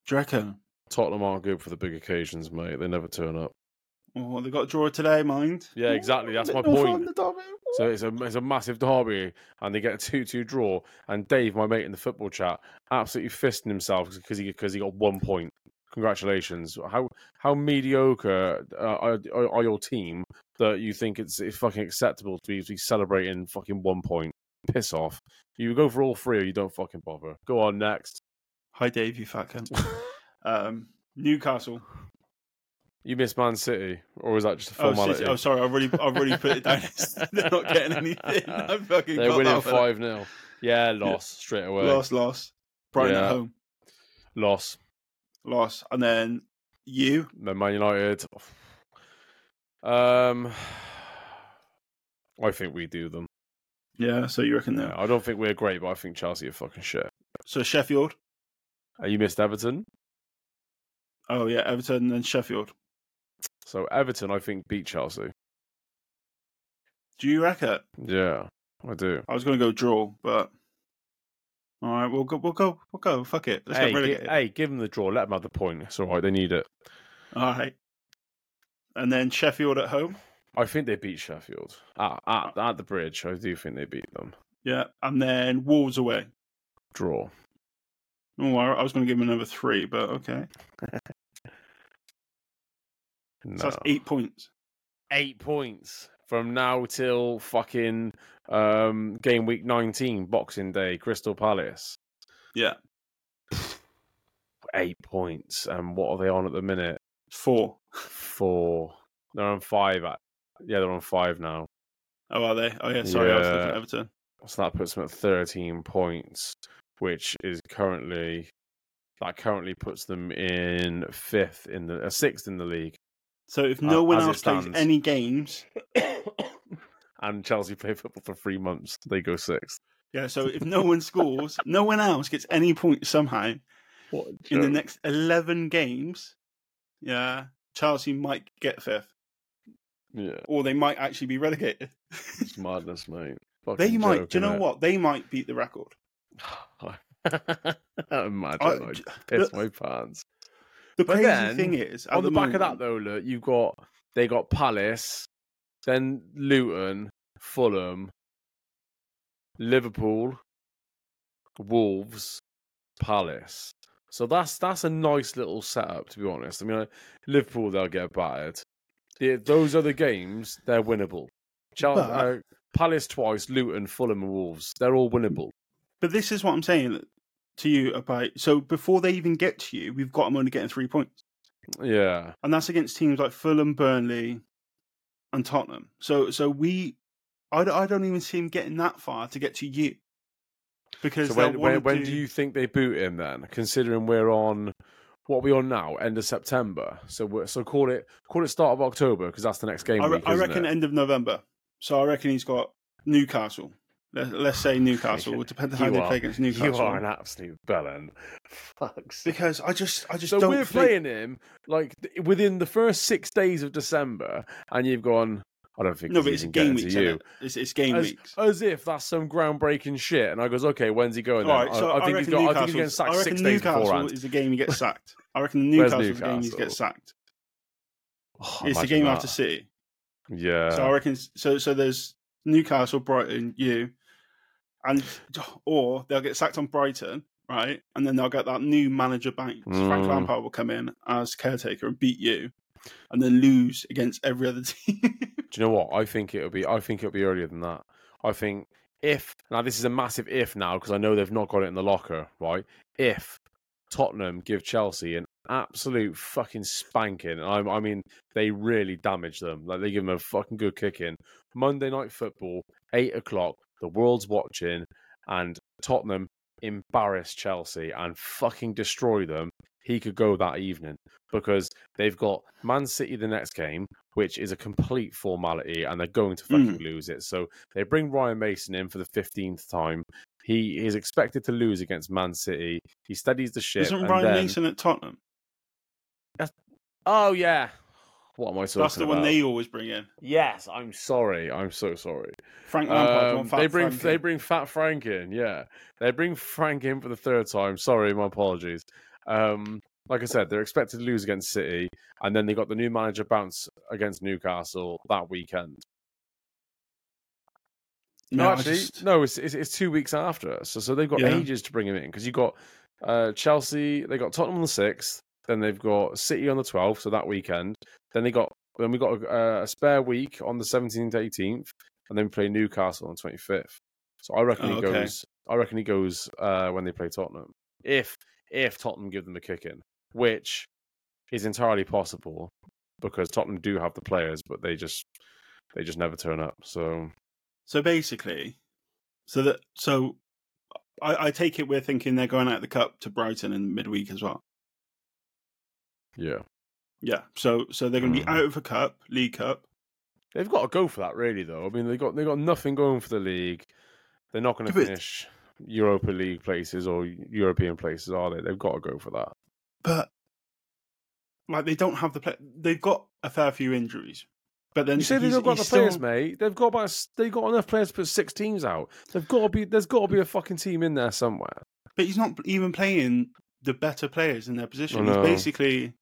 Do? Tottenham aren't good for the big occasions, mate. They never turn up. Oh, they got a draw today, mind. Yeah, exactly. That's my point. derby. Eh? So it's a it's a massive derby, and they get a two-two draw. And Dave, my mate in the football chat, absolutely fisting himself because he because he got one point. Congratulations! How how mediocre uh, are, are your team that you think it's, it's fucking acceptable to be, to be celebrating fucking one point? Piss off! You go for all three, or you don't fucking bother. Go on next. Hi, Dave, you fat cunt. um, Newcastle. You miss Man City, or is that just a Oh, formality? City. oh, sorry, I've already, I've already put it down. <laughs> They're not getting anything. <laughs> I fucking They're winning five 0 Yeah, loss straight away. Loss, loss. Brighton Yeah. at home. Loss. Loss. And then you. Then Man United. Um, I think we do them. Yeah, so you reckon Yeah, that. I don't think we're great, but I think Chelsea are fucking shit. So Sheffield. Uh, you missed Everton, Oh, yeah, Everton and Sheffield. so Everton I think beat Chelsea. Do you reckon? Yeah, I do. I was going to go draw, but. All right, we'll go. We'll go. We'll go. Fuck it. Let's hey, get relegated. hey, give them the draw. Let them have the point. It's all right. They need it. All right. And then Sheffield at home. I think they beat Sheffield at, at, uh. at the bridge. I do think they beat them. Yeah, and then Wolves away. Draw. Oh, I I was going to give them another three, but okay. No. <laughs> So that's eight points. eight points from now till fucking um, game week 19, Boxing Day, Crystal Palace. Yeah, <sighs> Eight points. And what are they on at the minute? four. Four. They're on five. At, yeah, they're on five now. Oh, are they? Oh, yeah. Sorry, I was looking at Everton. So that puts them at 13 points, which is currently. That currently puts them in fifth in the uh, sixth in the league, So if Uh, no one as it else plays stands. any games, <coughs> and Chelsea play football for three months. They go sixth. yeah. So if no one scores, no one else gets any points somehow <laughs> in the next eleven games. Yeah, Chelsea might get fifth, yeah, or they might actually be relegated. it's madness, mate. <laughs> they might. joke, do you know innit? what? They might beat the record. <laughs> Imagine I- I'd piss my pants. The But crazy then, thing is, On the, back of that, though, look, you've got they got Palace, then Luton, Fulham, Liverpool, Wolves, Palace. So that's that's a nice little setup, to be honest. I mean, like, Liverpool they'll get battered. The, those other games they're winnable. But- uh, Palace twice, Luton, Fulham, and Wolves they're all winnable. But this is what I'm saying to you about. So before they even get to you, we've got them only getting three points, Yeah, and that's against teams like Fulham, Burnley, and Tottenham. So so we, I, don't- I don't even see him getting that far to get to you. Because So when, when, when do, do you think they boot him then? Considering we're on what are we on now, end of September. So we're, so call it call it start of October because that's the next game I, week. I reckon it? end of November. So I reckon he's got Newcastle. Let, let's say Newcastle. It depends on how You they are- play against Newcastle. you are an absolute bellend. <laughs> Fuck's because I just, I just So don't we're think- playing him like within the first six days of December, and you've gone. I don't think No, but it's game weeks. you. it? It's, it's game As, weeks. as if that's some groundbreaking shit. And I goes, okay, when's he going? All Then? so I, I think he's got. I think he's getting sacked I reckon six days Newcastle beforehand. is the game he gets <laughs> sacked. I reckon Where's Newcastle's the game he Newcastle? gets sacked. Oh, it's the game that. after City. Yeah. So I reckon. So so there's Newcastle, Brighton, you, and <sighs> or they'll get sacked on Brighton, right? And then they'll get that new manager back. Frank Mm. Lampard will come in as caretaker and beat you. and then lose against every other <laughs> team. Do you know what? I think it'll be. I think it'll be earlier than that. I think if now this is a massive if now because I know they've not got it in the locker, right? If Tottenham give Chelsea an absolute fucking spanking, I, I mean they really damage them. Like they give them a fucking good kicking. Monday night football, eight o'clock. The world's watching, and Tottenham embarrass Chelsea and fucking destroy them. He could go that evening because they've got Man City the next game, which is a complete formality, and they're going to fucking mm. lose it. So they bring Ryan Mason in for the fifteenth time. He is expected to lose against Man City. He steadies the ship. Isn't and Ryan then- Mason at Tottenham? Oh yeah. What am I talking That's the one they always bring in. Yes, I'm sorry. I'm so sorry. Frank Lampard. Um, Fat they bring Frank they in. bring Fat Frank in. Yeah, they bring Frank in for the third time. Sorry, my apologies. Um, like I said, they're expected to lose against City, and then they got the new manager bounce against Newcastle that weekend. No, No, actually, just- no, it's, it's it's two weeks after, so so they've got Yeah. ages to bring him in because you got uh, Chelsea, they got Tottenham on the sixth, then they've got City on the twelfth, so that weekend. Then they got then we got a, a spare week on the seventeenth, eighteenth, and then we play Newcastle on the twenty fifth. So I reckon Oh, he okay. goes. I reckon he goes uh, when they play Tottenham. If if Tottenham give them a kick in, which is entirely possible because Tottenham do have the players, but they just they just never turn up. So So basically, so that so I, I take it we're thinking they're going out of the cup to Brighton in midweek as well. Yeah. Yeah. So so they're going to be mm. out of a cup, League Cup. They've got to go for that, really. Though I mean, they got they got nothing going for the league. They're not going to but- finish Europa League places or European places, are they? They've got to go for that. but like they don't have the play. They've got a fair few injuries, but then You say they've got the players, still- mate. They've got about they've got enough players to put six teams out. They've got to be. There's got to be a fucking team in there somewhere. But he's not even playing the better players in their position. He's basically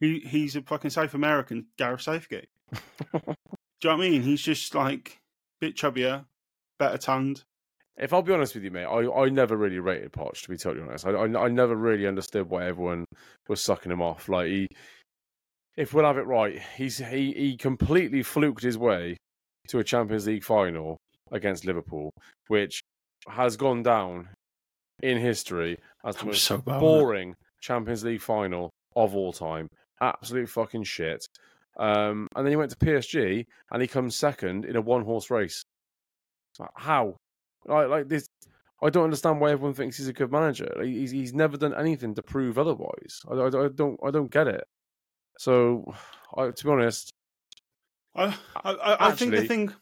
he he's a fucking South American Gareth Southgate. <laughs> Do you know what I mean? He's just like a bit chubbier, better tanned. If I'll be honest with you, mate, I, I never really rated Poch. To be totally honest, I, I I never really understood why everyone was sucking him off. Like he, if we'll have it right, he's he he completely fluked his way to a Champions League final against Liverpool, which has gone down in history as the most so bad. wasn't it? boring Champions League final of all time. Absolute fucking shit. Um, and then he went to PSG and he comes second in a one horse race. Like, How? Like, like this, I don't understand why everyone thinks he's a good manager. Like, He's he's never done anything to prove otherwise. I, I, I don't I don't get it. So, I, to be honest, I I, I, I think the thing.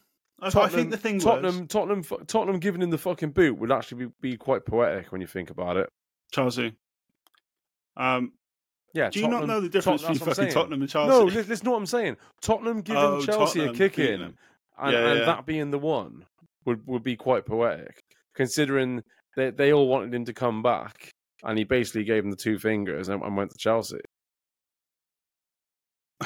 I, I think the thing Tottenham, was Tottenham, fu- Tottenham giving him the fucking boot would actually be, be quite poetic when you think about it. Chelsea. Um, Yeah, do you not know the difference Tot- between fucking. Tottenham and Chelsea? No, li- listen to what I'm saying. Tottenham giving Oh, Chelsea Tottenham a kick in, and, Yeah, and yeah. that being the one would would be quite poetic, considering they they all wanted him to come back, and he basically gave them the two fingers and, and went to Chelsea. <sighs>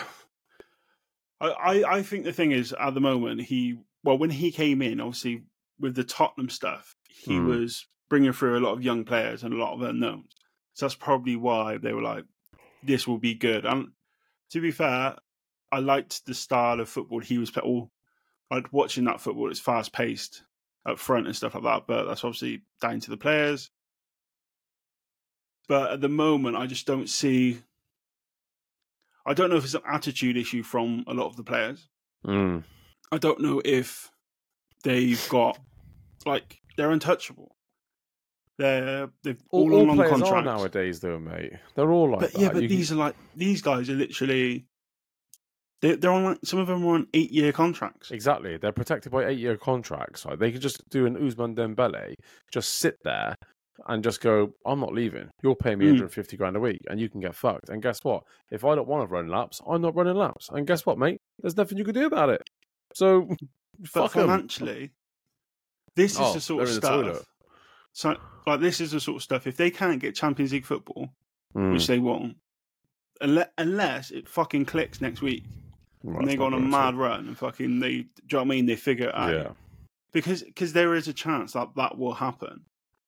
I, I, think the thing is at the moment he well when he came in obviously with the Tottenham stuff he Hmm. was bringing through a lot of young players and a lot of unknowns so that's probably why they were like this will be good and to be fair I liked the style of football he was all like watching that football it's fast paced up front and stuff like that but that's obviously down to the players but at the moment I just don't see I don't know if it's an attitude issue from a lot of the players. Mm. I don't know if they've got like they're untouchable. They're they've All, all, all players are contracts. nowadays, though, mate. They're all like but that. yeah, but You- these are like these guys are literally they they're on like some of them are on eight year contracts. Exactly. They're protected by eight year contracts. Right? They could just do an Ousmane Dembele, just sit there and just go, I'm not leaving. You're paying me Mm. 150 grand a week and you can get fucked. And guess what? If I don't want to run laps, I'm not running laps. And guess what, mate? There's nothing you can do about it. So, <laughs> But fuck 'em. financially, this is Oh, the sort of in the toilet. stuff. So like this is the sort of stuff. If they can't get Champions League football, Mm. which they won't, unless, it fucking clicks next week Well, and they go on a mad run and fucking they, do you know what I mean? They figure it out. Yeah. Because cause there is a chance that that will happen.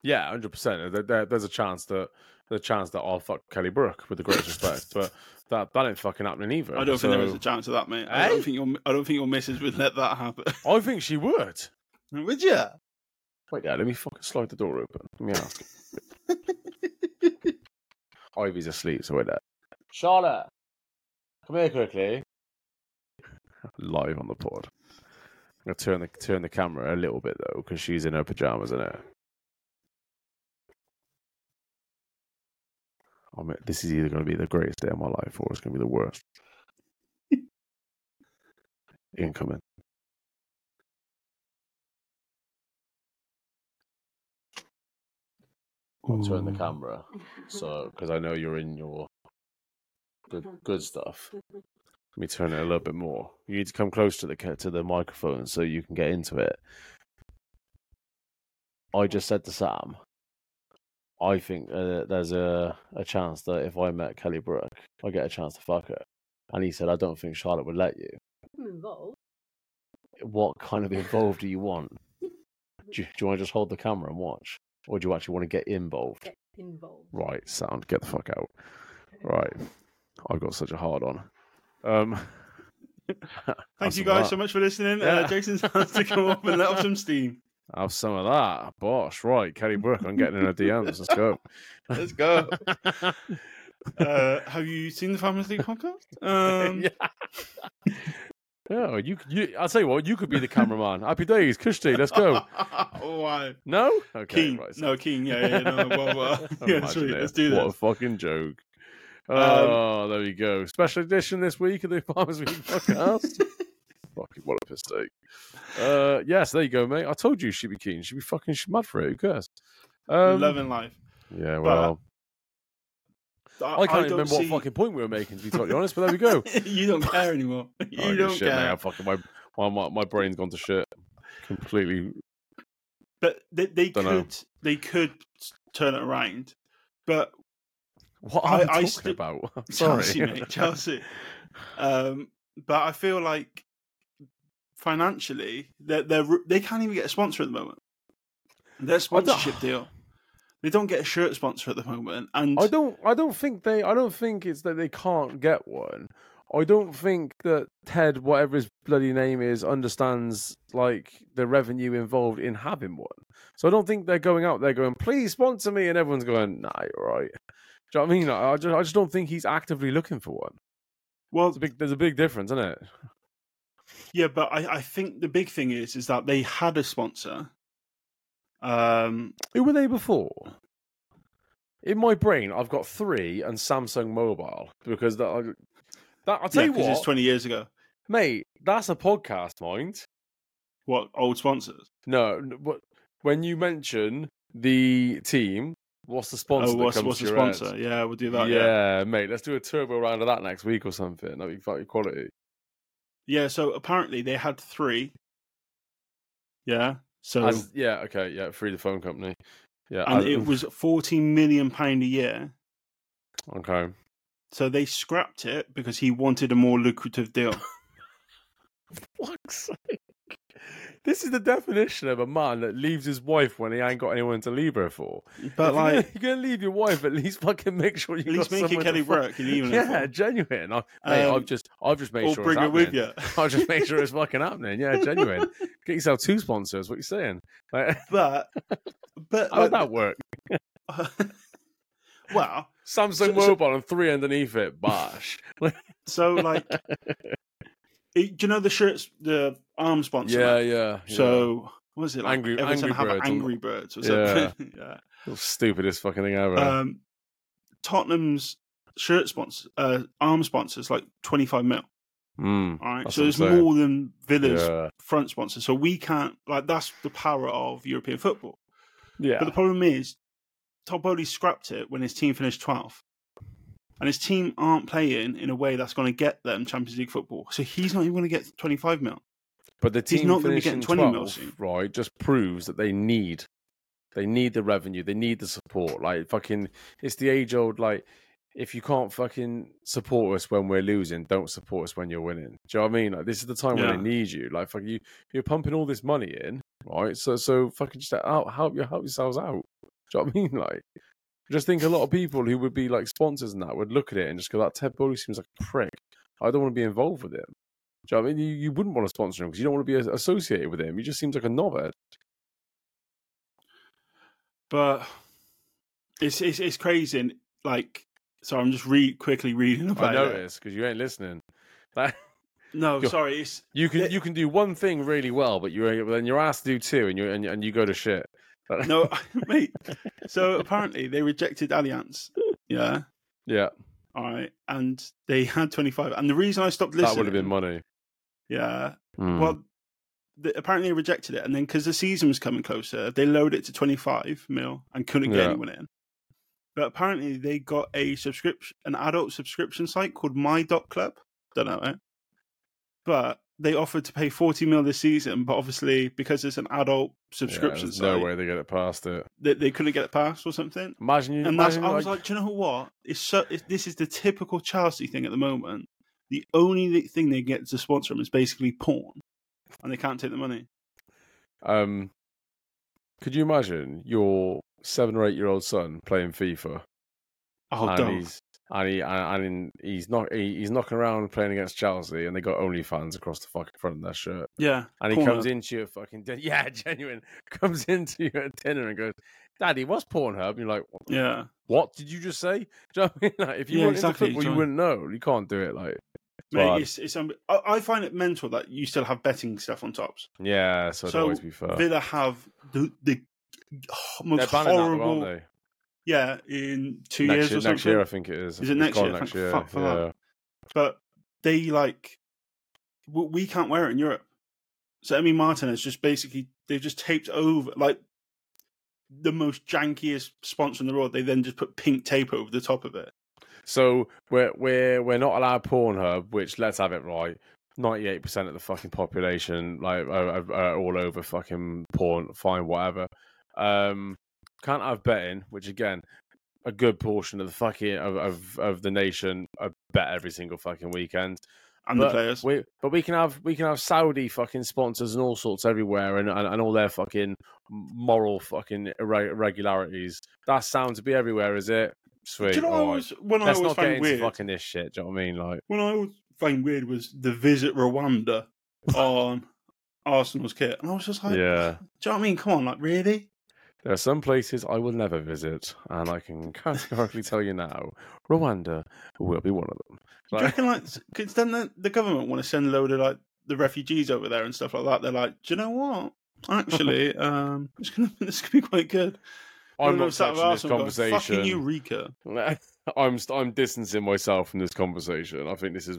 Yeah, hundred percent. There, there, there's a chance that the chance that I'll fuck Kelly Brook with the greatest respect, but that that ain't fucking happening either. I don't think there is a chance of that, mate. I Eh? don't think your I don't think your missus would let that happen. I think she would. <laughs> would you? Wait, yeah, let me fucking slide the door open. Let me ask. <laughs> Ivy's asleep, so wait there. Charlotte, come here quickly. Live on the pod. I'm gonna turn the turn the camera a little bit though, because she's in her pajamas, isn't it? I mean, this is either going to be the greatest day of my life or it's going to be the worst. <laughs> Incoming. I'll turn the mm. camera so <laughs> because I know you're in your good mm-hmm. good stuff. Mm-hmm. Let me turn it a little bit more. You need to come close to the to the microphone so you can get into it. I just said to Sam, I think uh, there's a a chance that if I met Kelly Brook, I get a chance to fuck her. And he said, I don't think Charlotte would let you. I'm involved. What kind of involved do you want? <laughs> Do you, do you want to just hold the camera and watch, or do you actually want to get involved? Get involved. Right, sound. Get the fuck out. <laughs> Right. I've got such a hard on. Um, <laughs> Thank you guys so much for listening. Uh, Jason's <laughs> has to come up and let off some steam. Have some of that. Bosh. Right. Kelly Brook, I'm getting in her DMs. Let's go. Let's go. Uh, have you seen the Farmers League podcast? Um, yeah. Yeah, you, you, I'll tell you what, you could be the cameraman. <laughs> Happy days, Kushti, let's go. <laughs> oh, why? No? Okay. Keen. right, so- No, Keen. Yeah, yeah, no, well, well. <laughs> yeah, sweet. it. Let's do What a fucking joke. Um, Oh, there you go. Special edition this week of the Farmers League podcast. fucking what a mistake. Uh, yes, there you go, mate. I told you she'd be keen. She'd be fucking she's mad for it. Who cares? Um, Loving life. Yeah, well, I can't even remember see- what fucking point we were making, to be totally honest. But there we go. <laughs> you don't care anymore. <laughs> You Oh, don't shit, care. mate. I'm fucking my, my my brain's gone to shit. Completely. But they, they could Dunno. they could turn it around. But What I- are I talking sti- about? I'm <laughs> Sorry, Chelsea, mate, Chelsea. Um, but I feel like financially, they're they can't even get a sponsor at the moment. Their sponsorship deal, they don't get a shirt sponsor at the moment, and I don't. I don't think they. I don't think it's that they can't get one. I don't think that Ted, whatever his bloody name is, understands like the revenue involved in having one. So I don't think they're going out there going, "Please sponsor me," and everyone's going, "Nah, you're right." Do you know what I mean? I just, I just don't think he's actively looking for one. well, a big, there's a big difference, isn't it? yeah, but I, I think the big thing is is that they had a sponsor. Um, Who were they before? In my brain, I've got three and Samsung Mobile because that. that I'll tell yeah, you what, it's twenty years ago. mate. That's a podcast, mind. What old sponsors? No, but when you mention the team, what's the sponsor? oh, what's, what's the your head? sponsor? Yeah, we'll do that. yeah, Yeah. mate. Let's do a turbo round of that next week or something. That'd be fucking quality. yeah. So apparently they had three. Yeah. So As, yeah, okay, yeah. Three the phone company. Yeah, and as- it was fourteen million pound a year. okay. So they scrapped it because he wanted a more lucrative deal. <laughs> Fuck's sake. This is the definition of a man that leaves his wife when he ain't got anyone to leave her for. But if like, you're, gonna, you're gonna leave your wife, at least fucking make sure you at least make it Kelly fuck- Brook. You're leaving Yeah, genuine. I, mate, Um, I've just, I've just made sure bring it's her with you. I'll just make sure it's <laughs> fucking happening. Yeah, genuine. Get yourself two sponsors. What you saying? Like, But but <laughs> how would like, that work? <laughs> well, Samsung so- Mobile and three underneath it. Bosh. so like, do you know the shirts, the arm sponsor? yeah, man? yeah. So what was it like? Angry- Everton Angry Birds Angry Birds or Yeah. something. <laughs> yeah. yeah. Stupidest fucking thing ever. Um, Tottenham's shirt sponsor, uh, arm sponsors, like twenty five mil. Mm, All right, so there's more than Villa's yeah. front sponsor. So we can't like that's the power of European football. yeah. But the problem is, Todd Boehly scrapped it when his team finished 12th. And his team aren't playing in a way that's going to get them Champions League football. So he's not even going to get 25 mil. But the team He's not be finishing getting 20 mil soon. right, just proves that they need they need the revenue, they need the support. Like fucking it's the age old like if you can't fucking support us when we're losing, don't support us when you're winning. Do you know what I mean? Like this is the time Yeah. when they need you. Like fuck you you're pumping all this money in, right? So so fucking just out help you help yourselves out. Do you know what I mean? <laughs> Like I just think a lot of people who would be like sponsors and that would look at it and just go, "That Ted Boehly seems like a prick. I don't want to be involved with him." Do you know what I mean? You, you wouldn't want to sponsor him because you don't want to be associated with him. He just seems like a knobhead. But it's it's, it's crazy. And, like, so I'm just re quickly reading I about it. noticed because you ain't listening. <laughs> Like, No, <laughs> sorry. It's you can Yeah. you can do one thing really well, but you're then you're asked to do two, and you and, and you go to shit. No, <laughs> <laughs> mate. So apparently they rejected Allianz. Yeah. yeah, All right. And they had 25. And the reason I stopped listening. that would have been money. Yeah. Mm. Well, the, apparently they rejected it, and then because the season was coming closer, they lowered it to twenty five mil and couldn't get Yeah. anyone in. But apparently they got a subscription, an adult subscription site called My Dot Club. Don't know it, but they offered to pay forty mil this season. But obviously, because it's an adult Yeah, subscription there's site, no way they get it past it. they, they couldn't get it past or something. Imagine you. And that's, imagine I was like, do you know what? It's so. It's, this is the typical Chelsea thing at the moment. The only thing they get to sponsor them is basically porn, and they can't take the money. um, could you imagine your seven or eight year old son playing FIFA? Oh, and don't. he's and he and, and he's not he, he's knocking around playing against Chelsea, and they got OnlyFans across the fucking front of their shirt. Yeah. And he Pornhub. comes into your fucking din- <laughs> yeah, genuine comes into your dinner and goes, "Daddy, what's Pornhub?" And you're like, Yeah. "What did you just say?" <laughs> Do you know what I mean? Like, if you Yeah, weren't exactly, football, you wouldn't know. You can't do it. Like, Mate, it's, it's unbe- I, I find it mental that you still have betting stuff on tops. yeah, so, it'd So, always be fair. Villa have the, the most banning that, though, horrible. Yeah, in two they? years year, or something. next year, I think it is. Is it next year? Next year, fuck for that. But they like we can't wear it in Europe. So Emmy Martin has just basically they've just taped over like the most jankiest sponsor in the world. They then just put pink tape over the top of it. So we're we're we're not allowed Pornhub, which let's have it right. Ninety eight percent of the fucking population, like, are, are- are all over fucking porn. Fine, whatever. Um, can't have betting, which again, a good portion of the fucking of of, of the nation uh, bet every single fucking weekend. And but the players. We, but we can have we can have Saudi fucking sponsors and all sorts everywhere, and and, and all their fucking moral fucking irregularities. That sound to be everywhere, is it? Sweet. Do you know I was when I Let's always not get weird? fucking this shit. Do you know what I mean? Like, When I was find weird was the visit Rwanda <laughs> on Arsenal's kit, and I was just like, yeah, do you know what I mean? Come on, like really? There are some places I will never visit, and I can categorically tell you now, Rwanda will be one of them. Do you reckon like because then the, the government want to send a load of like the refugees over there and stuff like that? They're like, do you know what? Actually, <laughs> um, <laughs> it's gonna this could be quite good. I'm not touching this going, Fucking conversation. Eureka! <laughs> I'm I'm distancing myself from this conversation. I think this is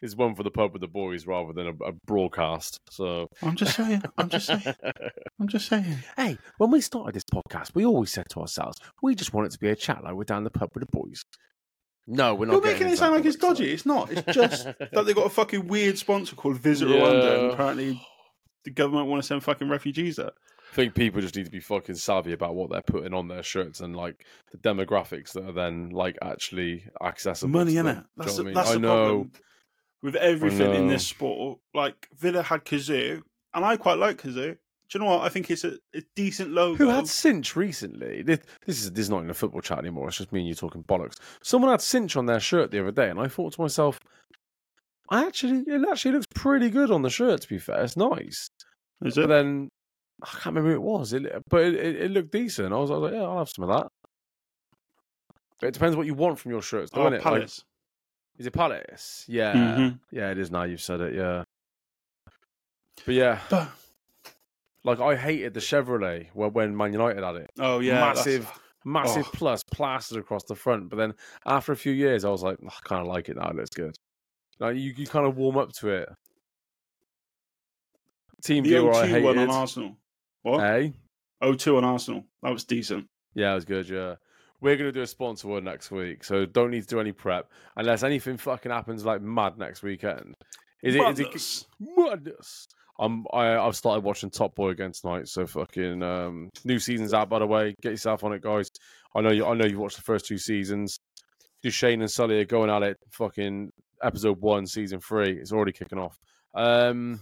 is one for the pub with the boys rather than a, a broadcast. So, I'm just saying. I'm just saying. <laughs> I'm just saying. hey, when we started this podcast, we always said to ourselves, we just want it to be a chat like we're down the pub with the boys. No, we're not. You're making it sound like it's politics, dodgy. It's not. It's just <laughs> that they've got a fucking weird sponsor called Visit Rwanda, and apparently the government want to send fucking refugees there. I think people just need to be fucking savvy about what they're putting on their shirts and like the demographics that are then like actually accessible. Money to in it. That's know the, I mean? that's I the know. problem with oh, everything in this sport. Like Villa had Cazoo, and I quite like Cazoo. Do you know what? I think it's a, a decent logo. Who had Cinch recently? This, this is this is not in a football chat anymore. It's just me and you talking bollocks. Someone had Cinch on their shirt the other day, and I thought to myself, I actually it actually looks pretty good on the shirt. To be fair, it's nice. Is But it? then I can't remember who it was. It, but it, it, it looked decent. I was, I was like, yeah, I'll have some of that. But it depends what you want from your shirts, Oh, doesn't it? Like, Palace. Is it Palace? Yeah, Mhm. yeah, it is. Now you've said it. Yeah, but yeah, But like I hated the Chevrolet when Man United had it. oh yeah, that's- massive, massive oh. plus plastered across the front. But then after a few years, I was like, "Oh, I kind of like it now. It looks good. Like you, you kind of warm up to it. Team The viewer, I O2 one on. Arsenal. What? Hey, O2 on Arsenal. That was decent. yeah, it was good. Yeah, we're gonna do a sponsor one next week, so don't need to do any prep unless anything fucking happens like mad next weekend. Is it Madness. madness? I'm, I, I've started watching Top Boy again tonight, so fucking um, new season's out by the way. Get yourself on it, guys. I know you. I know you watched the first two seasons. Dushane and Sully are going at it. Fucking episode one, season three. It's already kicking off. Um,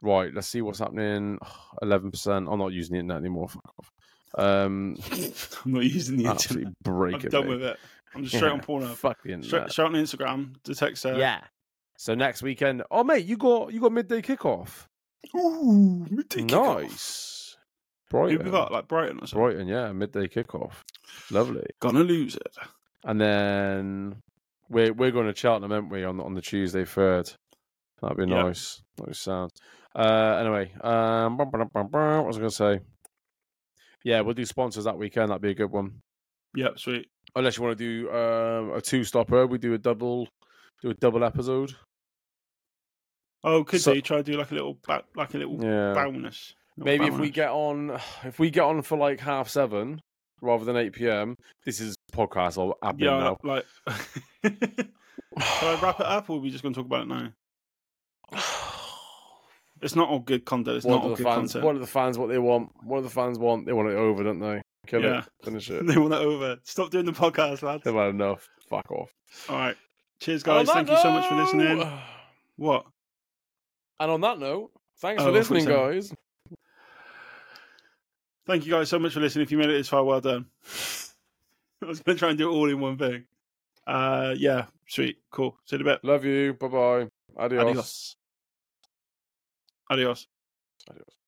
right, let's see what's happening. <sighs> Eleven percent. I'm not using the internet anymore. Fuck off. Um, I'm not using the internet. absolutely break I'm it. done mate. with it. I'm just straight Yeah, on Pornhub. Fuck the internet. Straight, straight on Instagram. To text yeah. So next weekend. Oh mate, you got you got midday kickoff. Ooh, midday kickoff. Nice. Who Brighton. we got? Like Brighton or something. Brighton, yeah, midday kickoff. Lovely. Gonna lose it. And then we're we're going to Cheltenham, aren't we, on on the Tuesday third? That'd be Yeah. nice. Nice sound. Uh, anyway, um, what was I going to say? Yeah, we'll do sponsors that weekend. That'd be a good one. Yep, sweet. Unless you want to do um, a two stopper, we do a double, do a double episode. Oh, could So- they try to do like a little back, like a little Yeah, bonus? Little maybe if we get on, <sighs> if we get on for like half seven rather than eight p.m. This is podcast or admin yeah, now. like. <laughs> <sighs> Shall I wrap it up, or are we just going to talk about it now? <sighs> It's not all good content. It's what not all good fans? content. What do the fans? What they want? What do the fans want? They want it over, don't they? Kill Yeah. it. Finish <laughs> it. they want it over. Stop doing the podcast, lads. They've had enough. Fuck off. All right. Cheers, guys. Thank you so much for listening. What? And on that note, thanks Oh, for I thought you listening, guys. Thank you guys so much for listening. If you made it this far, well done. <laughs> I was going to try and do it all in one thing. Uh, yeah, sweet, cool. See you in a bit. Love you. Bye bye. Adios. Adios. Adios. Adios.